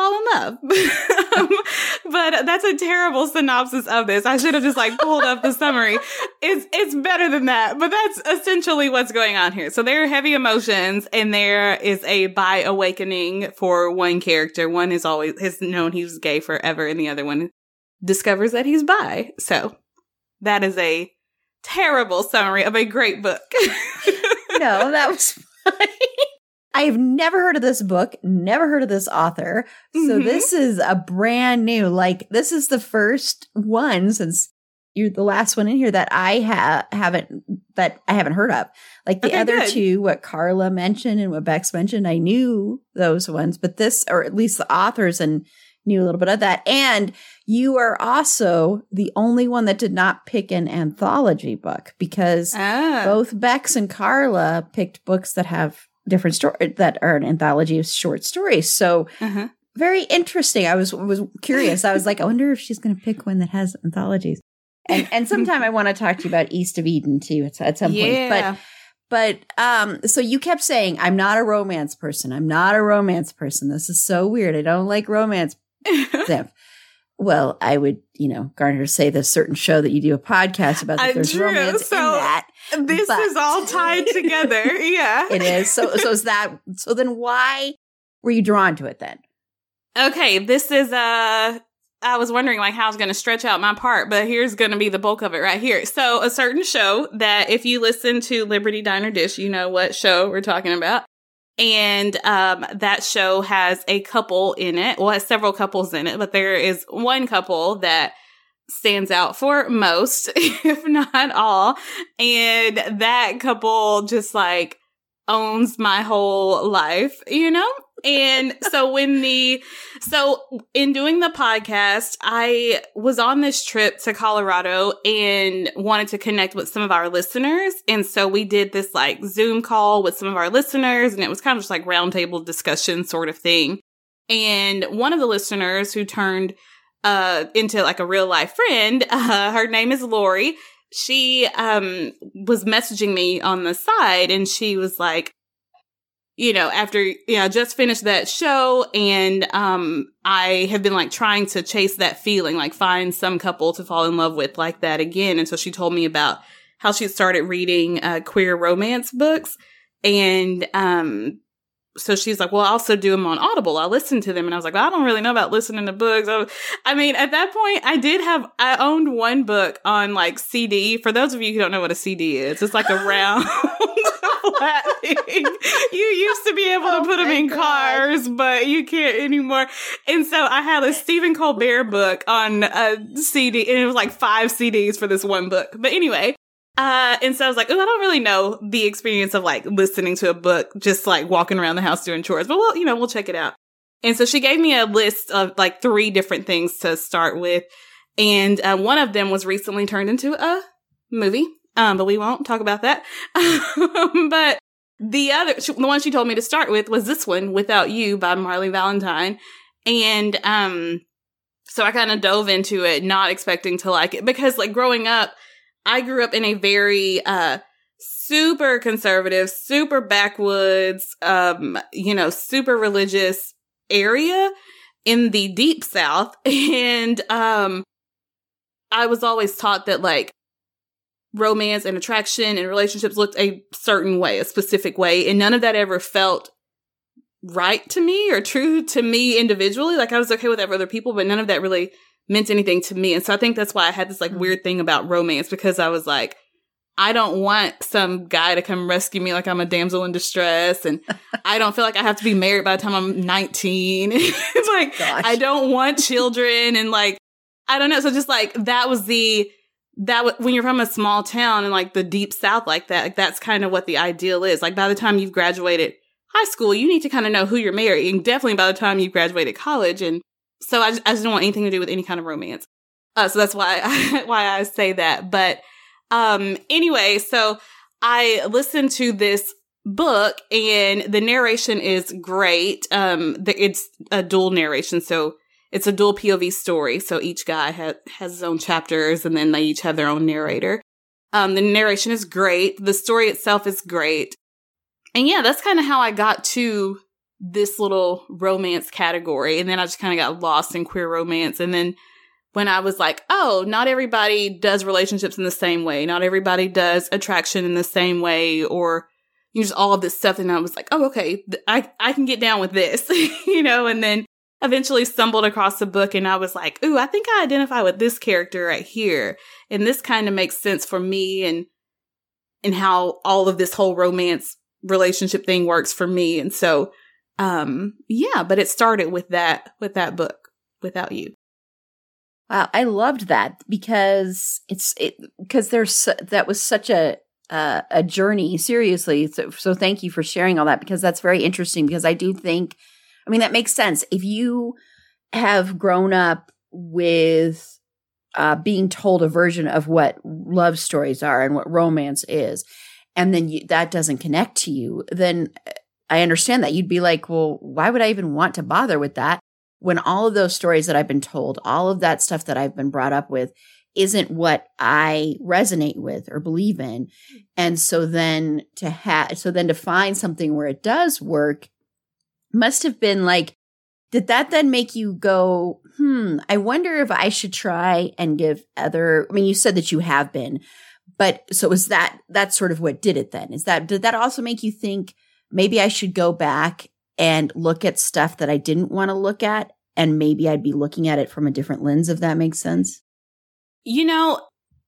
fall in love. (laughs) but that's a terrible synopsis of this. I should have just like pulled up the summary. It's it's better than that, but that's essentially what's going on here. So there are heavy emotions and there is a bi awakening for one character. One is always has known he was gay forever and the other one discovers that he's bi. So that is a terrible summary of a great book. (laughs) no, that was funny. I have never heard of this book, never heard of this author. So mm-hmm. this is a brand new, like this is the first one since you're the last one in here that I ha- haven't that I haven't heard of. Like the okay, other good. two, what Carla mentioned and what Bex mentioned, I knew those ones, but this, or at least the authors and knew a little bit of that. And you are also the only one that did not pick an anthology book because ah. both Bex and Carla picked books that have different story that are an anthology of short stories. So uh-huh. very interesting. I was was curious. I was like, I wonder if she's going to pick one that has anthologies. And and sometime I want to talk to you about East of Eden too at, at some yeah. point. But but um so you kept saying I'm not a romance person. I'm not a romance person. This is so weird. I don't like romance. (laughs) Well, I would, you know, Garner say the certain show that you do a podcast about that there's romance so in that. This but, is all tied (laughs) together. Yeah. it is. So so is that so then why were you drawn to it then? Okay, this is uh I was wondering like how I was going to stretch out my part, but here's going to be the bulk of it right here. So a certain show that if you listen to Liberty Diner Dish, you know what show we're talking about. And um, that show has a couple in it. Well, has several couples in it, but there is one couple that stands out for most, (laughs) if not all. And that couple just like owns my whole life, you know? And so when the, so in doing the podcast, I was on this trip to Colorado and wanted to connect with some of our listeners. And so we did this like Zoom call with some of our listeners and it was kind of just like roundtable discussion sort of thing. And one of the listeners who turned uh into like a real life friend, (laughs) uh, her name is Lori. She um was messaging me on the side and she was like, you know, after, you know, just finished that show and, um, I have been like trying to chase that feeling, like find some couple to fall in love with like that again. And so she told me about how she started reading, uh, queer romance books and, um, so she's like, well, I also do them on Audible. I listen to them. And I was like, well, I don't really know about listening to books. I mean, at that point, I did have, I owned one book on like CD. For those of you who don't know what a CD is, it's like a round (laughs) flat thing. (laughs) You used to be able to oh put them in God. cars, but you can't anymore. And so I had a Stephen Colbert book on a CD and it was like five CDs for this one book. But anyway, uh, and so I was like, oh, I don't really know the experience of like listening to a book, just like walking around the house doing chores, but well, you know, we'll check it out. And so she gave me a list of like three different things to start with. And uh, one of them was recently turned into a movie. Um, but we won't talk about that. (laughs) but the other, the one she told me to start with was this one, Without You by Marley Valentine. And, um, so I kind of dove into it, not expecting to like it because like growing up, I grew up in a very uh super conservative, super backwoods, um, you know, super religious area in the deep south (laughs) and um I was always taught that like romance and attraction and relationships looked a certain way, a specific way, and none of that ever felt right to me or true to me individually. Like I was okay with that for other people, but none of that really meant anything to me. And so I think that's why I had this like mm-hmm. weird thing about romance because I was like, I don't want some guy to come rescue me like I'm a damsel in distress. And (laughs) I don't feel like I have to be married by the time I'm 19. (laughs) it's like, Gosh. I don't want children. And like, I don't know. So just like that was the that when you're from a small town and like the deep south like that, like that's kind of what the ideal is. Like by the time you've graduated high school, you need to kind of know who you're marrying. Definitely by the time you've graduated college, and so I just, I just don't want anything to do with any kind of romance. Uh, so that's why I, (laughs) why I say that. But um, anyway, so I listened to this book and the narration is great. Um, the, it's a dual narration, so it's a dual POV story. So each guy ha- has his own chapters, and then they each have their own narrator. Um, the narration is great. The story itself is great. And yeah, that's kind of how I got to this little romance category. And then I just kind of got lost in queer romance. And then when I was like, oh, not everybody does relationships in the same way. Not everybody does attraction in the same way or you just all of this stuff. And I was like, oh, okay, I, I can get down with this, (laughs) you know, and then eventually stumbled across the book and I was like, ooh, I think I identify with this character right here. And this kind of makes sense for me and, and how all of this whole romance relationship thing works for me. And so, um, yeah, but it started with that, with that book, Without You. Wow, I loved that because it's it because there's that was such a uh, a journey. Seriously, so so thank you for sharing all that because that's very interesting. Because I do think, I mean, that makes sense. If you have grown up with uh, being told a version of what love stories are and what romance is, and then you, that doesn't connect to you, then I understand that you'd be like, well, why would I even want to bother with that? when all of those stories that I've been told, all of that stuff that I've been brought up with isn't what I resonate with or believe in. And so then to have, so then to find something where it does work must have been like, did that then make you go, hmm, I wonder if I should try and give other, I mean, you said that you have been, but so is that, that's sort of what did it then? Is that, did that also make you think maybe I should go back and look at stuff that I didn't want to look at. And maybe I'd be looking at it from a different lens, if that makes sense. You know,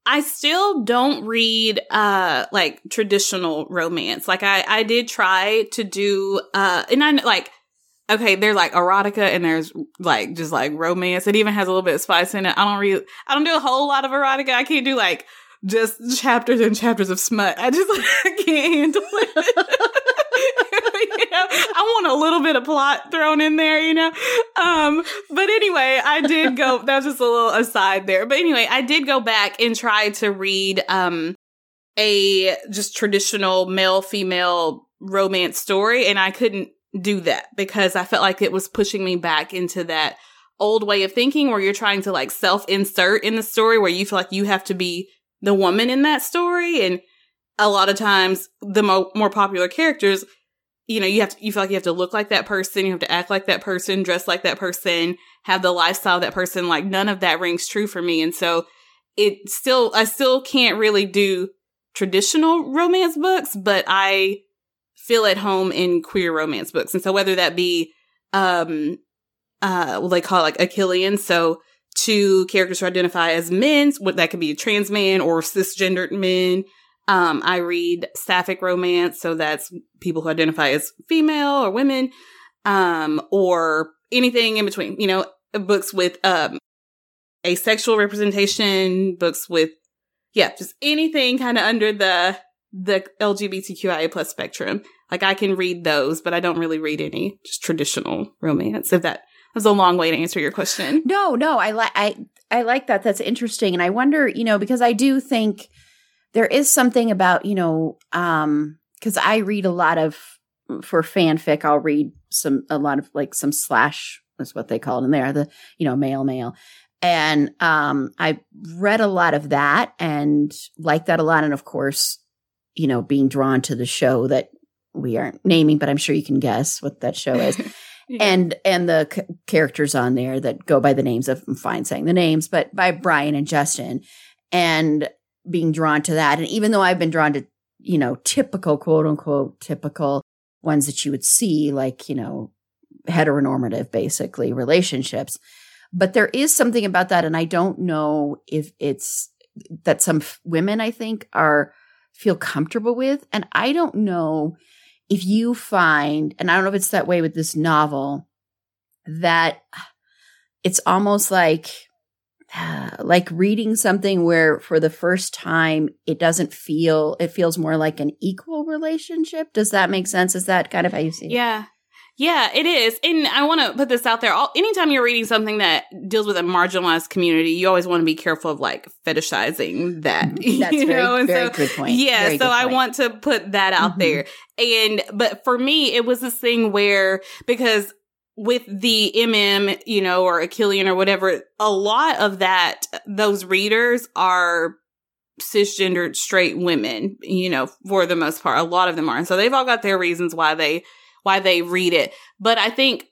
I still don't read uh like traditional romance. Like I I did try to do uh and I like okay, they're like erotica and there's like just like romance. It even has a little bit of spice in it. I don't read I don't do a whole lot of erotica. I can't do like just chapters and chapters of smut. I just like, (laughs) I can't handle it. (laughs) you (laughs) know, I want a little bit of plot thrown in there, you know. Um, but anyway, I did go. (laughs) That was just a little aside there. But anyway, I did go back and try to read um a just traditional male female romance story, and I couldn't do that because I felt like it was pushing me back into that old way of thinking where you're trying to like self insert in the story where you feel like you have to be the woman in that story and a lot of times the mo- more popular characters you know, you have to, you feel like you have to look like that person, you have to act like that person, dress like that person, have the lifestyle that person. Like none of that rings true for me. And so it still, I still can't really do traditional romance books, but I feel at home in queer romance books. And so whether that be, um, uh, what they call it like Achillean. So two characters who identify as men, what that could be a trans man or cisgendered men um, I read sapphic romance, so that's people who identify as female or women, um, or anything in between. You know, books with um, asexual representation, books with yeah, just anything kind of under the the LGBTQIA plus spectrum. Like I can read those, but I don't really read any just traditional romance. If that was a long way to answer your question. No, no, I like I I like that. That's interesting, and I wonder, you know, because I do think there is something about, you know, um, cause I read a lot of, for fanfic, I'll read some, a lot of like some slash is what they call it in there, the, you know, male, male. And, um, I read a lot of that and like that a lot. And of course, you know, being drawn to the show that we aren't naming, but I'm sure you can guess what that show is. (laughs) yeah. And, and the c- characters on there that go by the names of, I'm fine saying the names, but by Brian and Justin. And being drawn to that. And even though I've been drawn to, you know, typical, quote unquote, typical ones that you would see, like, you know, heteronormative, basically relationships. But there is something about that. And I don't know if it's that some f- women, I think, are feel comfortable with. And I don't know if you find, and I don't know if it's that way with this novel, that it's almost like (sighs) like reading something where for the first time it doesn't feel it feels more like an equal relationship does that make sense is that kind of how you see it Yeah. Yeah, it is. And I want to put this out there. All, anytime you're reading something that deals with a marginalized community, you always want to be careful of like fetishizing that. (laughs) that's you very, know? And very so- good point Yeah, Very so I point. want to put that out Mhm. there. And but for me, it was this thing where because with the MM, you know, or Achillean or whatever, a lot of that those readers are cisgendered straight women, you know, for the most part. A lot of them are. And so they've all got their reasons why they why they read it. But I think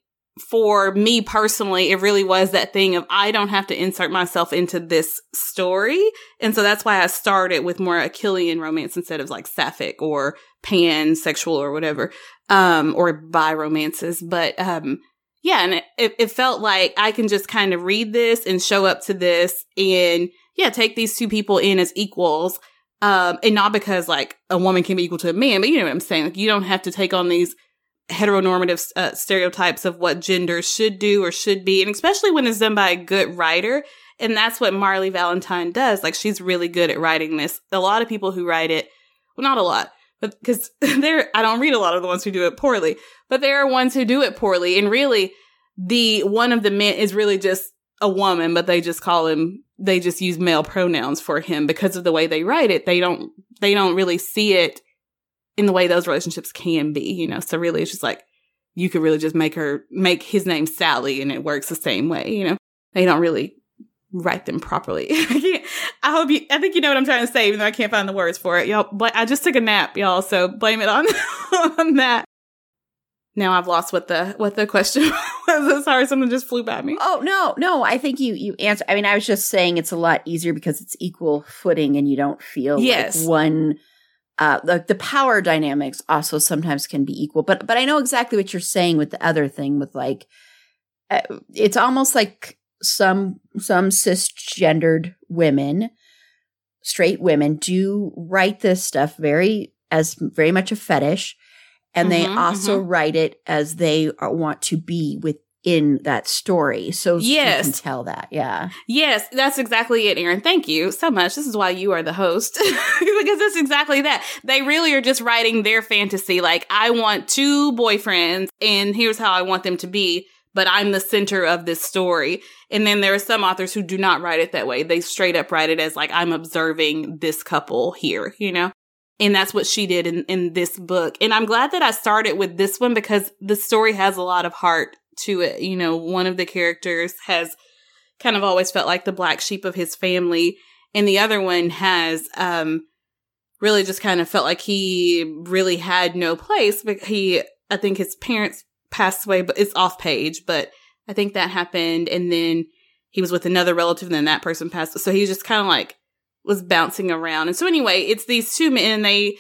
for me personally, it really was that thing of I don't have to insert myself into this story. And so that's why I started with more Achillean romance instead of like sapphic or pansexual or whatever, um, or bi romances. But, um, yeah, and it, it, felt like I can just kind of read this and show up to this and yeah, take these two people in as equals. Um, and not because like a woman can be equal to a man, but you know what I'm saying? Like you don't have to take on these heteronormative uh, stereotypes of what gender should do or should be. And especially when it's done by a good writer. And that's what Marley Valentine does. Like she's really good at writing this. A lot of people who write it, well, not a lot, but because (laughs) there, I don't read a lot of the ones who do it poorly, but there are ones who do it poorly. And really the one of the men is really just a woman, but they just call him, they just use male pronouns for him because of the way they write it. They don't, they don't really see it in the way those relationships can be, you know. So really it's just like you could really just make her make his name Sally and it works the same way, you know. They don't really write them properly. (laughs) I hope you I think you know what I'm trying to say, even though I can't find the words for it. Y'all but I just took a nap, y'all, so blame it on (laughs) on that. Now I've lost what the what the question (laughs) was. Sorry, something just flew by me. Oh no, no! I think you you answer. I mean, I was just saying it's a lot easier because it's equal footing, and you don't feel Yes. like one. Uh, like the power dynamics also sometimes can be equal, but but I know exactly what you're saying with the other thing with like, uh, it's almost like some some cisgendered women, straight women, do write this stuff very as very much a fetish, and they Mhm, also write it as they are, want to be within that story. So you Yes. can tell that, yeah. Yes, that's exactly it, Erin. Thank you so much. This is why you are the host. (laughs) because that's exactly that. They really are just writing their fantasy. Like, I want two boyfriends, and here's how I want them to be, but I'm the center of this story. And then there are some authors who do not write it that way. They straight up write it as like, I'm observing this couple here, you know? And that's what she did in, in this book. And I'm glad that I started with this one because the story has a lot of heart to it. You know, one of the characters has kind of always felt like the black sheep of his family. And the other one has, um, really just kind of felt like he really had no place. But he, I think his parents passed away, but it's off page, but I think that happened. And then he was with another relative and then that person passed. So he was just kind of like, was bouncing around. And so anyway, it's these two men and they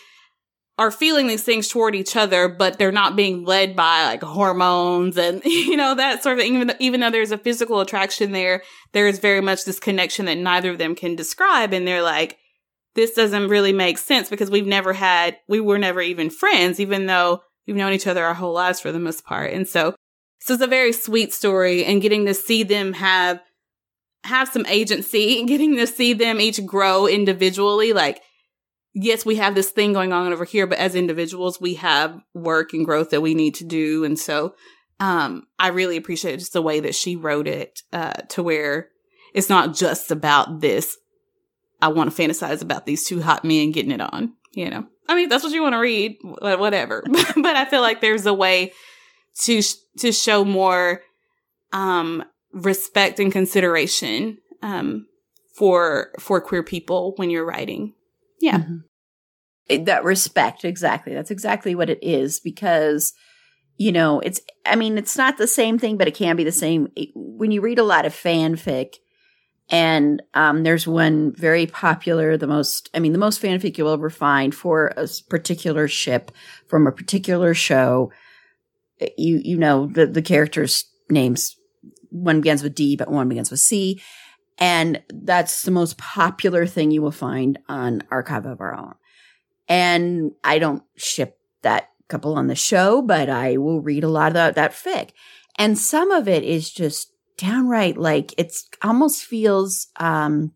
are feeling these things toward each other, but they're not being led by like hormones and, (laughs) you know, that sort of thing. Even, even though there's a physical attraction there, there is very much this connection that neither of them can describe. And they're like, this doesn't really make sense because we've never had, we were never even friends, even though we've known each other our whole lives for the most part. And so, so it's a very sweet story and getting to see them have, have some agency, (laughs) and getting to see them each grow individually. Like, yes, we have this thing going on over here, but as individuals, we have work and growth that we need to do. And so, um, I really appreciate just the way that she wrote it, uh, to where it's not just about this. I want to fantasize about these two hot men getting it on, you know? I mean, that's what you want to read, whatever. (laughs) but I feel like there's a way to, to show more, um, respect and consideration, um, for, for queer people when you're writing. Yeah. Mhm. It- that respect, exactly. That's exactly what it is because, you know, it's, I mean, it's not the same thing, but it can be the same. When you read a lot of fanfic, and um, there's one very popular, the most, I mean, the most fanfic you'll ever find for a particular ship from a particular show. You, you know, the, the characters' names, one begins with D, but one begins with C. And that's the most popular thing you will find on Archive of Our Own. And I don't ship that couple on the show, but I will read a lot of that, that fic. And some of it is just downright like it's almost feels um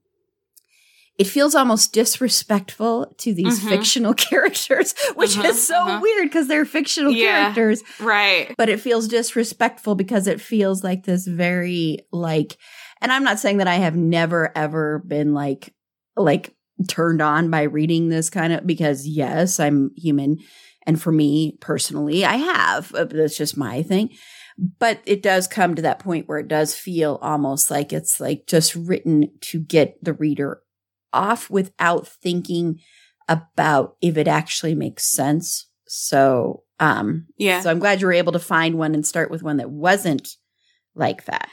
it feels almost disrespectful to these Mhm. fictional (laughs) characters, which Uh-huh, is so uh-huh. weird because they're fictional Yeah. characters, Right. but it feels disrespectful because it feels like this very like and I'm not saying that I have never ever been like like turned on by reading this kind of because yes, I'm human and for me personally, I have. Uh, That's just my thing. But it does come to that point where it does feel almost like it's like just written to get the reader off without thinking about if it actually makes sense. So, um, Yeah. so I'm glad you were able to find one and start with one that wasn't like that.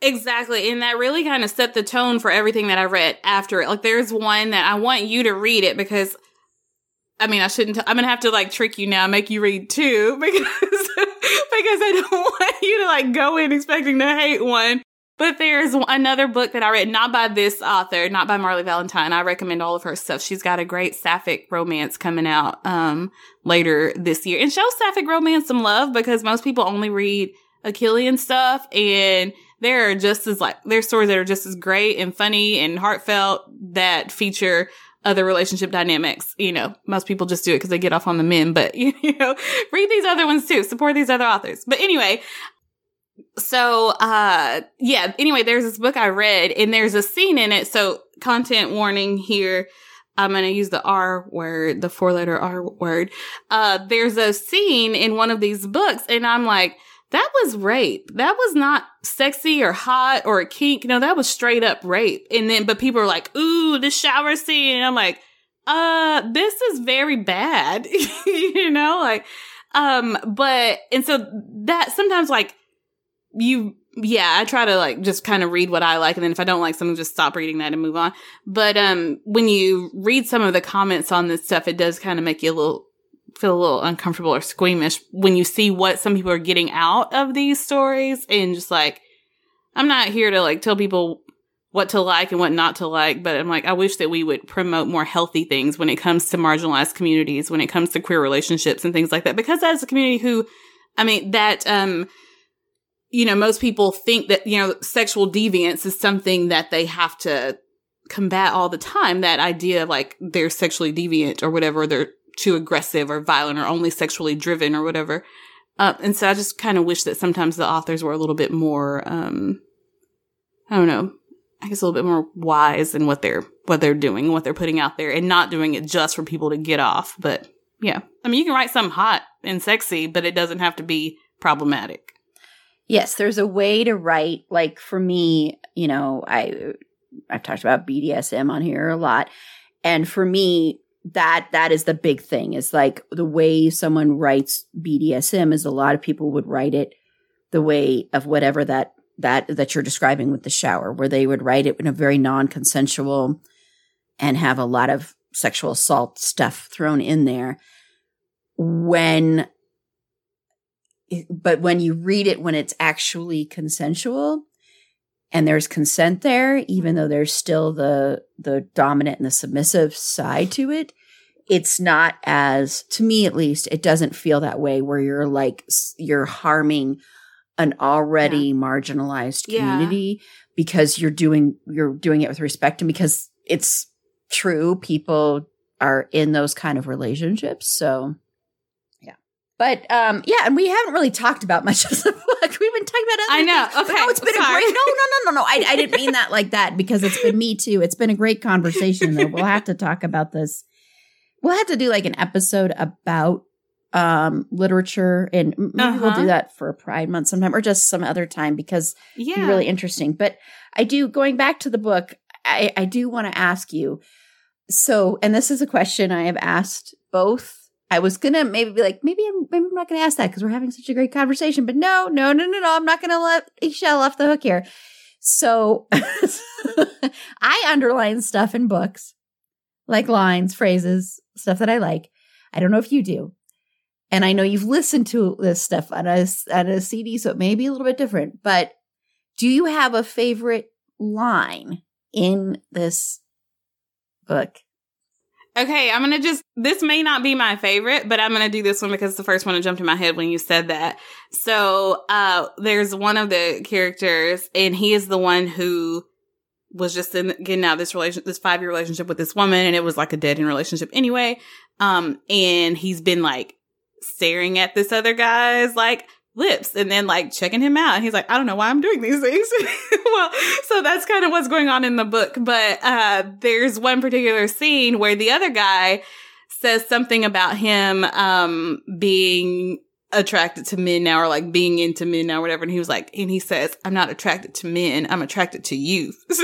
Exactly. And that really kind of set the tone for everything that I read after it. Like there's one that I want you to read it because I mean, I shouldn't, i I'm going to have to like trick you now, make you read two (laughs) because I don't (laughs) want you to like go in expecting to hate one. But there's another book that I read, not by this author, not by Marley Valentine. I recommend all of her stuff. She's got a great sapphic romance coming out, um, later this year. And show sapphic romance some love because most people only read Achillean stuff and there are just as like there's stories that are just as great and funny and heartfelt that feature other relationship dynamics. You know, most people just do it because they get off on the men, but (laughs) you know, read these other ones too. Support these other authors. But anyway, so uh yeah, anyway, there's this book I read and there's a scene in it. So content warning here. I'm going to use the R word, the four letter R word. Uh, there's a scene in one of these books and I'm like, that was rape. That was not sexy or hot or a kink. No, that was straight up rape. And then, but people are like, ooh, the shower scene. And I'm like, uh, this is very bad. (laughs) you know, like, um, but, and so that sometimes like you, yeah, I try to like just kind of read what I like. And then if I don't like something, just stop reading that and move on. But, um, when you read some of the comments on this stuff, it does kind of make you a little, feel a little uncomfortable or squeamish when you see what some people are getting out of these stories and just like I'm not here to like tell people what to like and what not to like, but I'm like I wish that we would promote more healthy things when it comes to marginalized communities, when it comes to queer relationships and things like that. Because as a community who I mean that um you know most people think that you know sexual deviance is something that they have to combat all the time that idea of like they're sexually deviant or whatever they're too aggressive or violent or only sexually driven or whatever. Uh, and so I just kind of wish that sometimes the authors were a little bit more, um, I don't know, I guess a little bit more wise in what they're, what they're doing, what they're putting out there and not doing it just for people to get off. But yeah, I mean, you can write something hot and sexy, but it doesn't have to be problematic. Yes, there's a way to write. Like for me, you know, I I've talked about BDSM on here a lot, and for me, that that is the big thing. Is like the way someone writes BDSM is a lot of people would write it the way of whatever that that that you're describing with the shower, where they would write it in a very non-consensual and have a lot of sexual assault stuff thrown in there. When but when you read it when it's actually consensual and there's consent there even though there's still the the dominant and the submissive side to it. It's not as to me at least it doesn't feel that way where you're like you're harming an already marginalized Yeah. community because you're doing you're doing it with respect and because it's true people are in those kind of relationships. So yeah but um yeah and we haven't really talked about much (laughs) of the book we've been talking about other I know. things. Okay. no, it's been Sorry. a great no no no no no I, I didn't mean that like that because it's been me (laughs) too it's been a great conversation though we'll have to talk about this we'll have to do like an episode about um literature and maybe we'll Uh-huh. do that for pride month sometime or just some other time because Yeah. be really interesting. But I do going back to the book, I, I do want to ask you. So, and this is a question I have asked both. I was gonna maybe be like, maybe I'm maybe I'm not gonna ask that because we're having such a great conversation. But no, no, no, no, no. I'm not gonna let E'Shel off the hook here. So (laughs) I underline stuff in books, like lines, phrases, stuff that I like. I don't know if you do. And I know you've listened to this stuff on a, on a CD, so it may be a little bit different. But do you have a favorite line in this book? Okay, I'm gonna just. This may not be my favorite, but I'm gonna do this one because it's the first one that jumped in my head when you said that. So, uh, there's one of the characters, and he is the one who was just in getting out this relation, this five year relationship with this woman, and it was like a dead end relationship anyway. Um, and he's been like staring at this other guy's like lips and then like checking him out. And he's like, I don't know why I'm doing these things. (laughs) well, so that's kind of what's going on in the book. But uh there's one particular scene where the other guy says something about him um being attracted to men now or like being into men now or whatever. And he was like, and he says, I'm not attracted to men, I'm attracted to youth. (laughs) but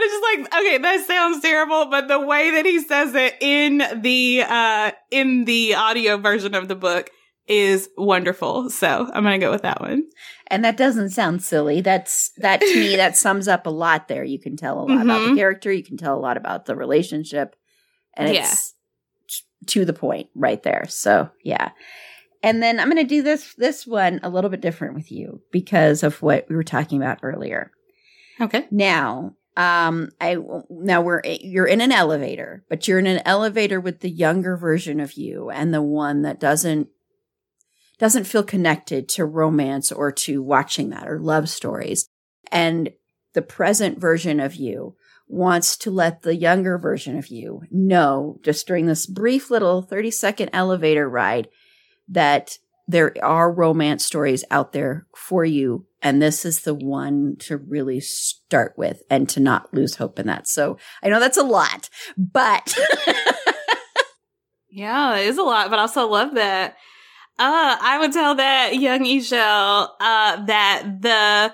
it's just like, okay, that sounds terrible, but the way that he says it in the uh in the audio version of the book is wonderful. So I'm gonna go with that one. And that doesn't sound silly. That's that to me that sums up a lot there. You can tell a lot mm-hmm. about the mm-hmm. character, you can tell a lot about the relationship. And it's yeah. to the point right there. So yeah. And then I'm going to do this this one a little bit different with you because of what we were talking about earlier. Okay. Now, um I now we're you're in an elevator, but you're in an elevator with the younger version of you and the one that doesn't doesn't feel connected to romance or to watching that or love stories. And the present version of you wants to let the younger version of you know just during this brief little 30 second elevator ride that there are romance stories out there for you. And this is the one to really start with and to not lose hope in that. So I know that's a lot, but. (laughs) yeah, it is a lot, but I also love that uh, I would tell that young E'Shel uh, that the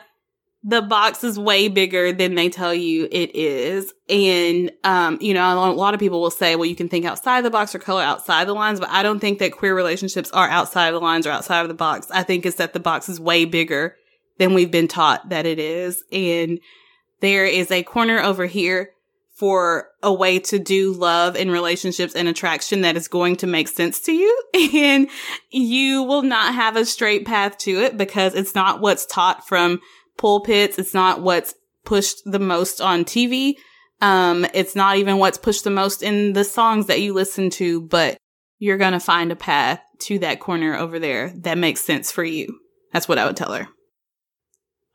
the box is way bigger than they tell you it is. And, um, you know, a lot of people will say, well, you can think outside the box or color outside the lines, but I don't think that queer relationships are outside the lines or outside of the box. I think it's that the box is way bigger than we've been taught that it is. And there is a corner over here for a way to do love and relationships and attraction that is going to make sense to you. (laughs) And you will not have a straight path to it because it's not what's taught from pulpits. It's not what's pushed the most on TV. Um, it's not even what's pushed the most in the songs that you listen to, but you're going to find a path to that corner over there that makes sense for you. That's what I would tell her.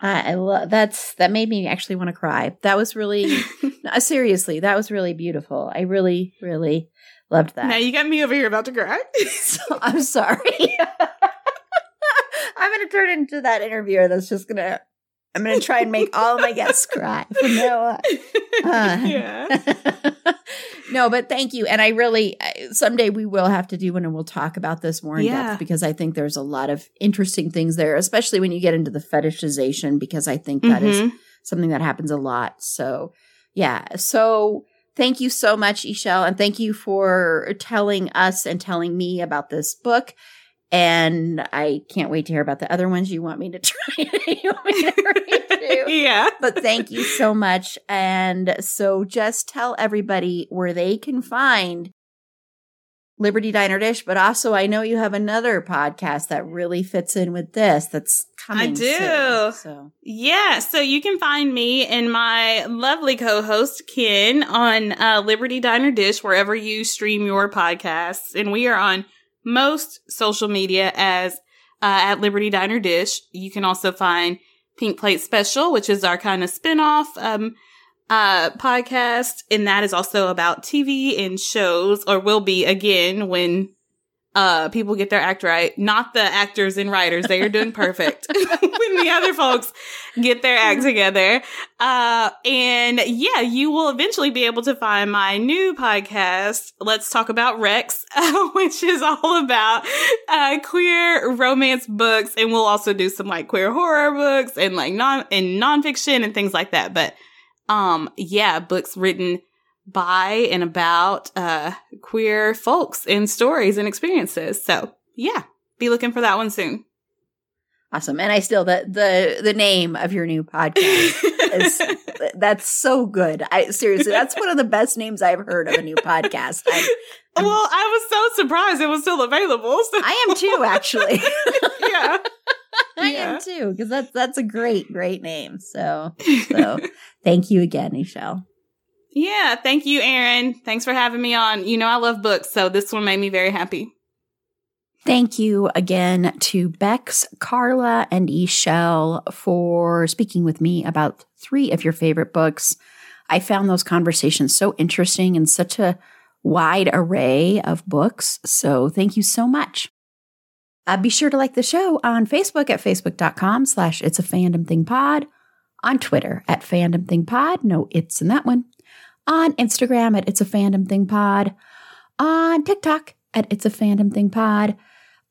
I, I love that's that made me actually want to cry. That was really no, (laughs) seriously, that was really beautiful. I really, really loved that. Now you got me over here about to cry. (laughs) so, I'm sorry. (laughs) I'm gonna turn into that interviewer that's just gonna I'm going to try and make all my guests cry from now on. Uh, yeah. No, but thank you. And I really, someday we will have to do one and we'll talk about this more in yeah. depth because I think there's a lot of interesting things there, especially when you get into the fetishization, because I think that mm-hmm. is something that happens a lot. So, yeah. So, thank you so much, E'Shel. And thank you for telling us and telling me about this book. And I can't wait to hear about the other ones you want me to (laughs) try. you want me to (laughs) yeah. But thank you so much. And so just tell everybody where they can find Liberty Diner Dish, but also I know you have another podcast that really fits in with this that's coming. I do. Soon, so yeah, so you can find me and my lovely co-host Ken on uh, Liberty Diner Dish wherever you stream your podcasts, and we are on most social media as uh, at Liberty Diner Dish. You can also find Pink Plate Special, which is our kind of spinoff um, uh, podcast, and that is also about TV and shows, or will be again when uh, people get their act right. Not the actors and writers. They are doing perfect (laughs) when the other folks get their act together. Uh, and yeah, you will eventually be able to find my new podcast. Let's talk about Rex, uh, (laughs) which is all about, uh, queer romance books. And we'll also do some like queer horror books and like non, and nonfiction and things like that. But, um, yeah, books written by and about uh, queer folks and stories and experiences. So yeah, be looking for that one soon. Awesome. And I still the the the name of your new podcast is (laughs) that's so good. I seriously, that's one of the best names I've heard of a new podcast. I'm, I'm, well, I was so surprised it was still available. So. I am too, actually. (laughs) yeah. I yeah. am too, because that's that's a great, great name. So (laughs) so thank you again, E'Shel. Yeah, thank you, Erin. Thanks for having me on. You know, I love books, so this one made me very happy. Thank you again to Bex, Carla, and E'Shel for speaking with me about three of your favorite books. I found those conversations so interesting and such a wide array of books. So thank you so much. Uh, be sure to like the show on Facebook at facebook.com slash it's a fandom thing pod, on Twitter at fandom thing pod, no it's in that one, on Instagram at it's a fandom thing pod, on TikTok at it's a fandom thing pod.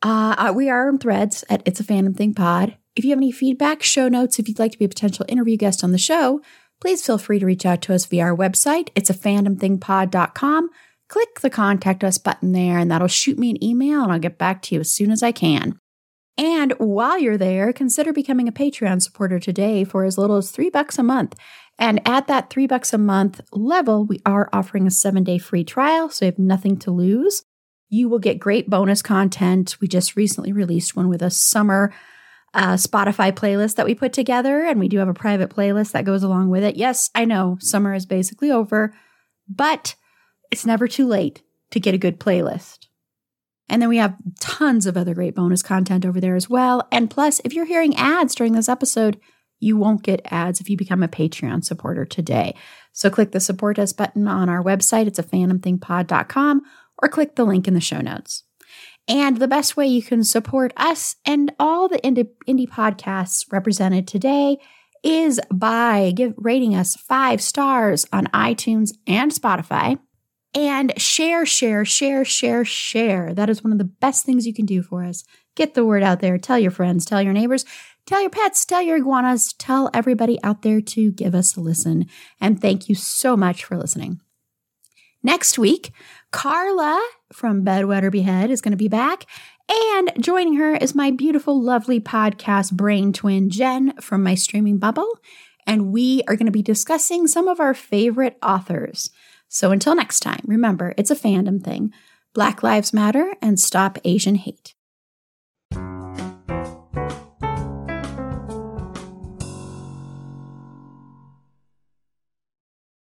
Uh, uh, we are on threads at it's a fandom thing pod. If you have any feedback, show notes, if you'd like to be a potential interview guest on the show, please feel free to reach out to us via our website. It's a fandomthingpod.com click the contact us button there and that'll shoot me an email and I'll get back to you as soon as I can. And while you're there, consider becoming a Patreon supporter today for as little as three bucks a month. And at that three bucks a month level, we are offering a seven day free trial, so you have nothing to lose. You will get great bonus content. We just recently released one with a summer uh, Spotify playlist that we put together, and we do have a private playlist that goes along with it. Yes, I know summer is basically over, but it's never too late to get a good playlist. And then we have tons of other great bonus content over there as well. And plus, if you're hearing ads during this episode, you won't get ads if you become a Patreon supporter today. So click the support us button on our website. It's a fandomthingpod.com or click the link in the show notes. And the best way you can support us and all the indie, indie podcasts represented today is by give, rating us five stars on iTunes and Spotify and share, share, share, share, share. That is one of the best things you can do for us. Get the word out there. Tell your friends, tell your neighbors, tell your pets, tell your iguanas, tell everybody out there to give us a listen. And thank you so much for listening. Next week, Carla from Bed, Wed, or Behead is going to be back. And joining her is my beautiful, lovely podcast brain twin, Jen from my streaming bubble. And we are going to be discussing some of our favorite authors. So until next time, remember, it's a fandom thing. Black Lives Matter and stop Asian hate.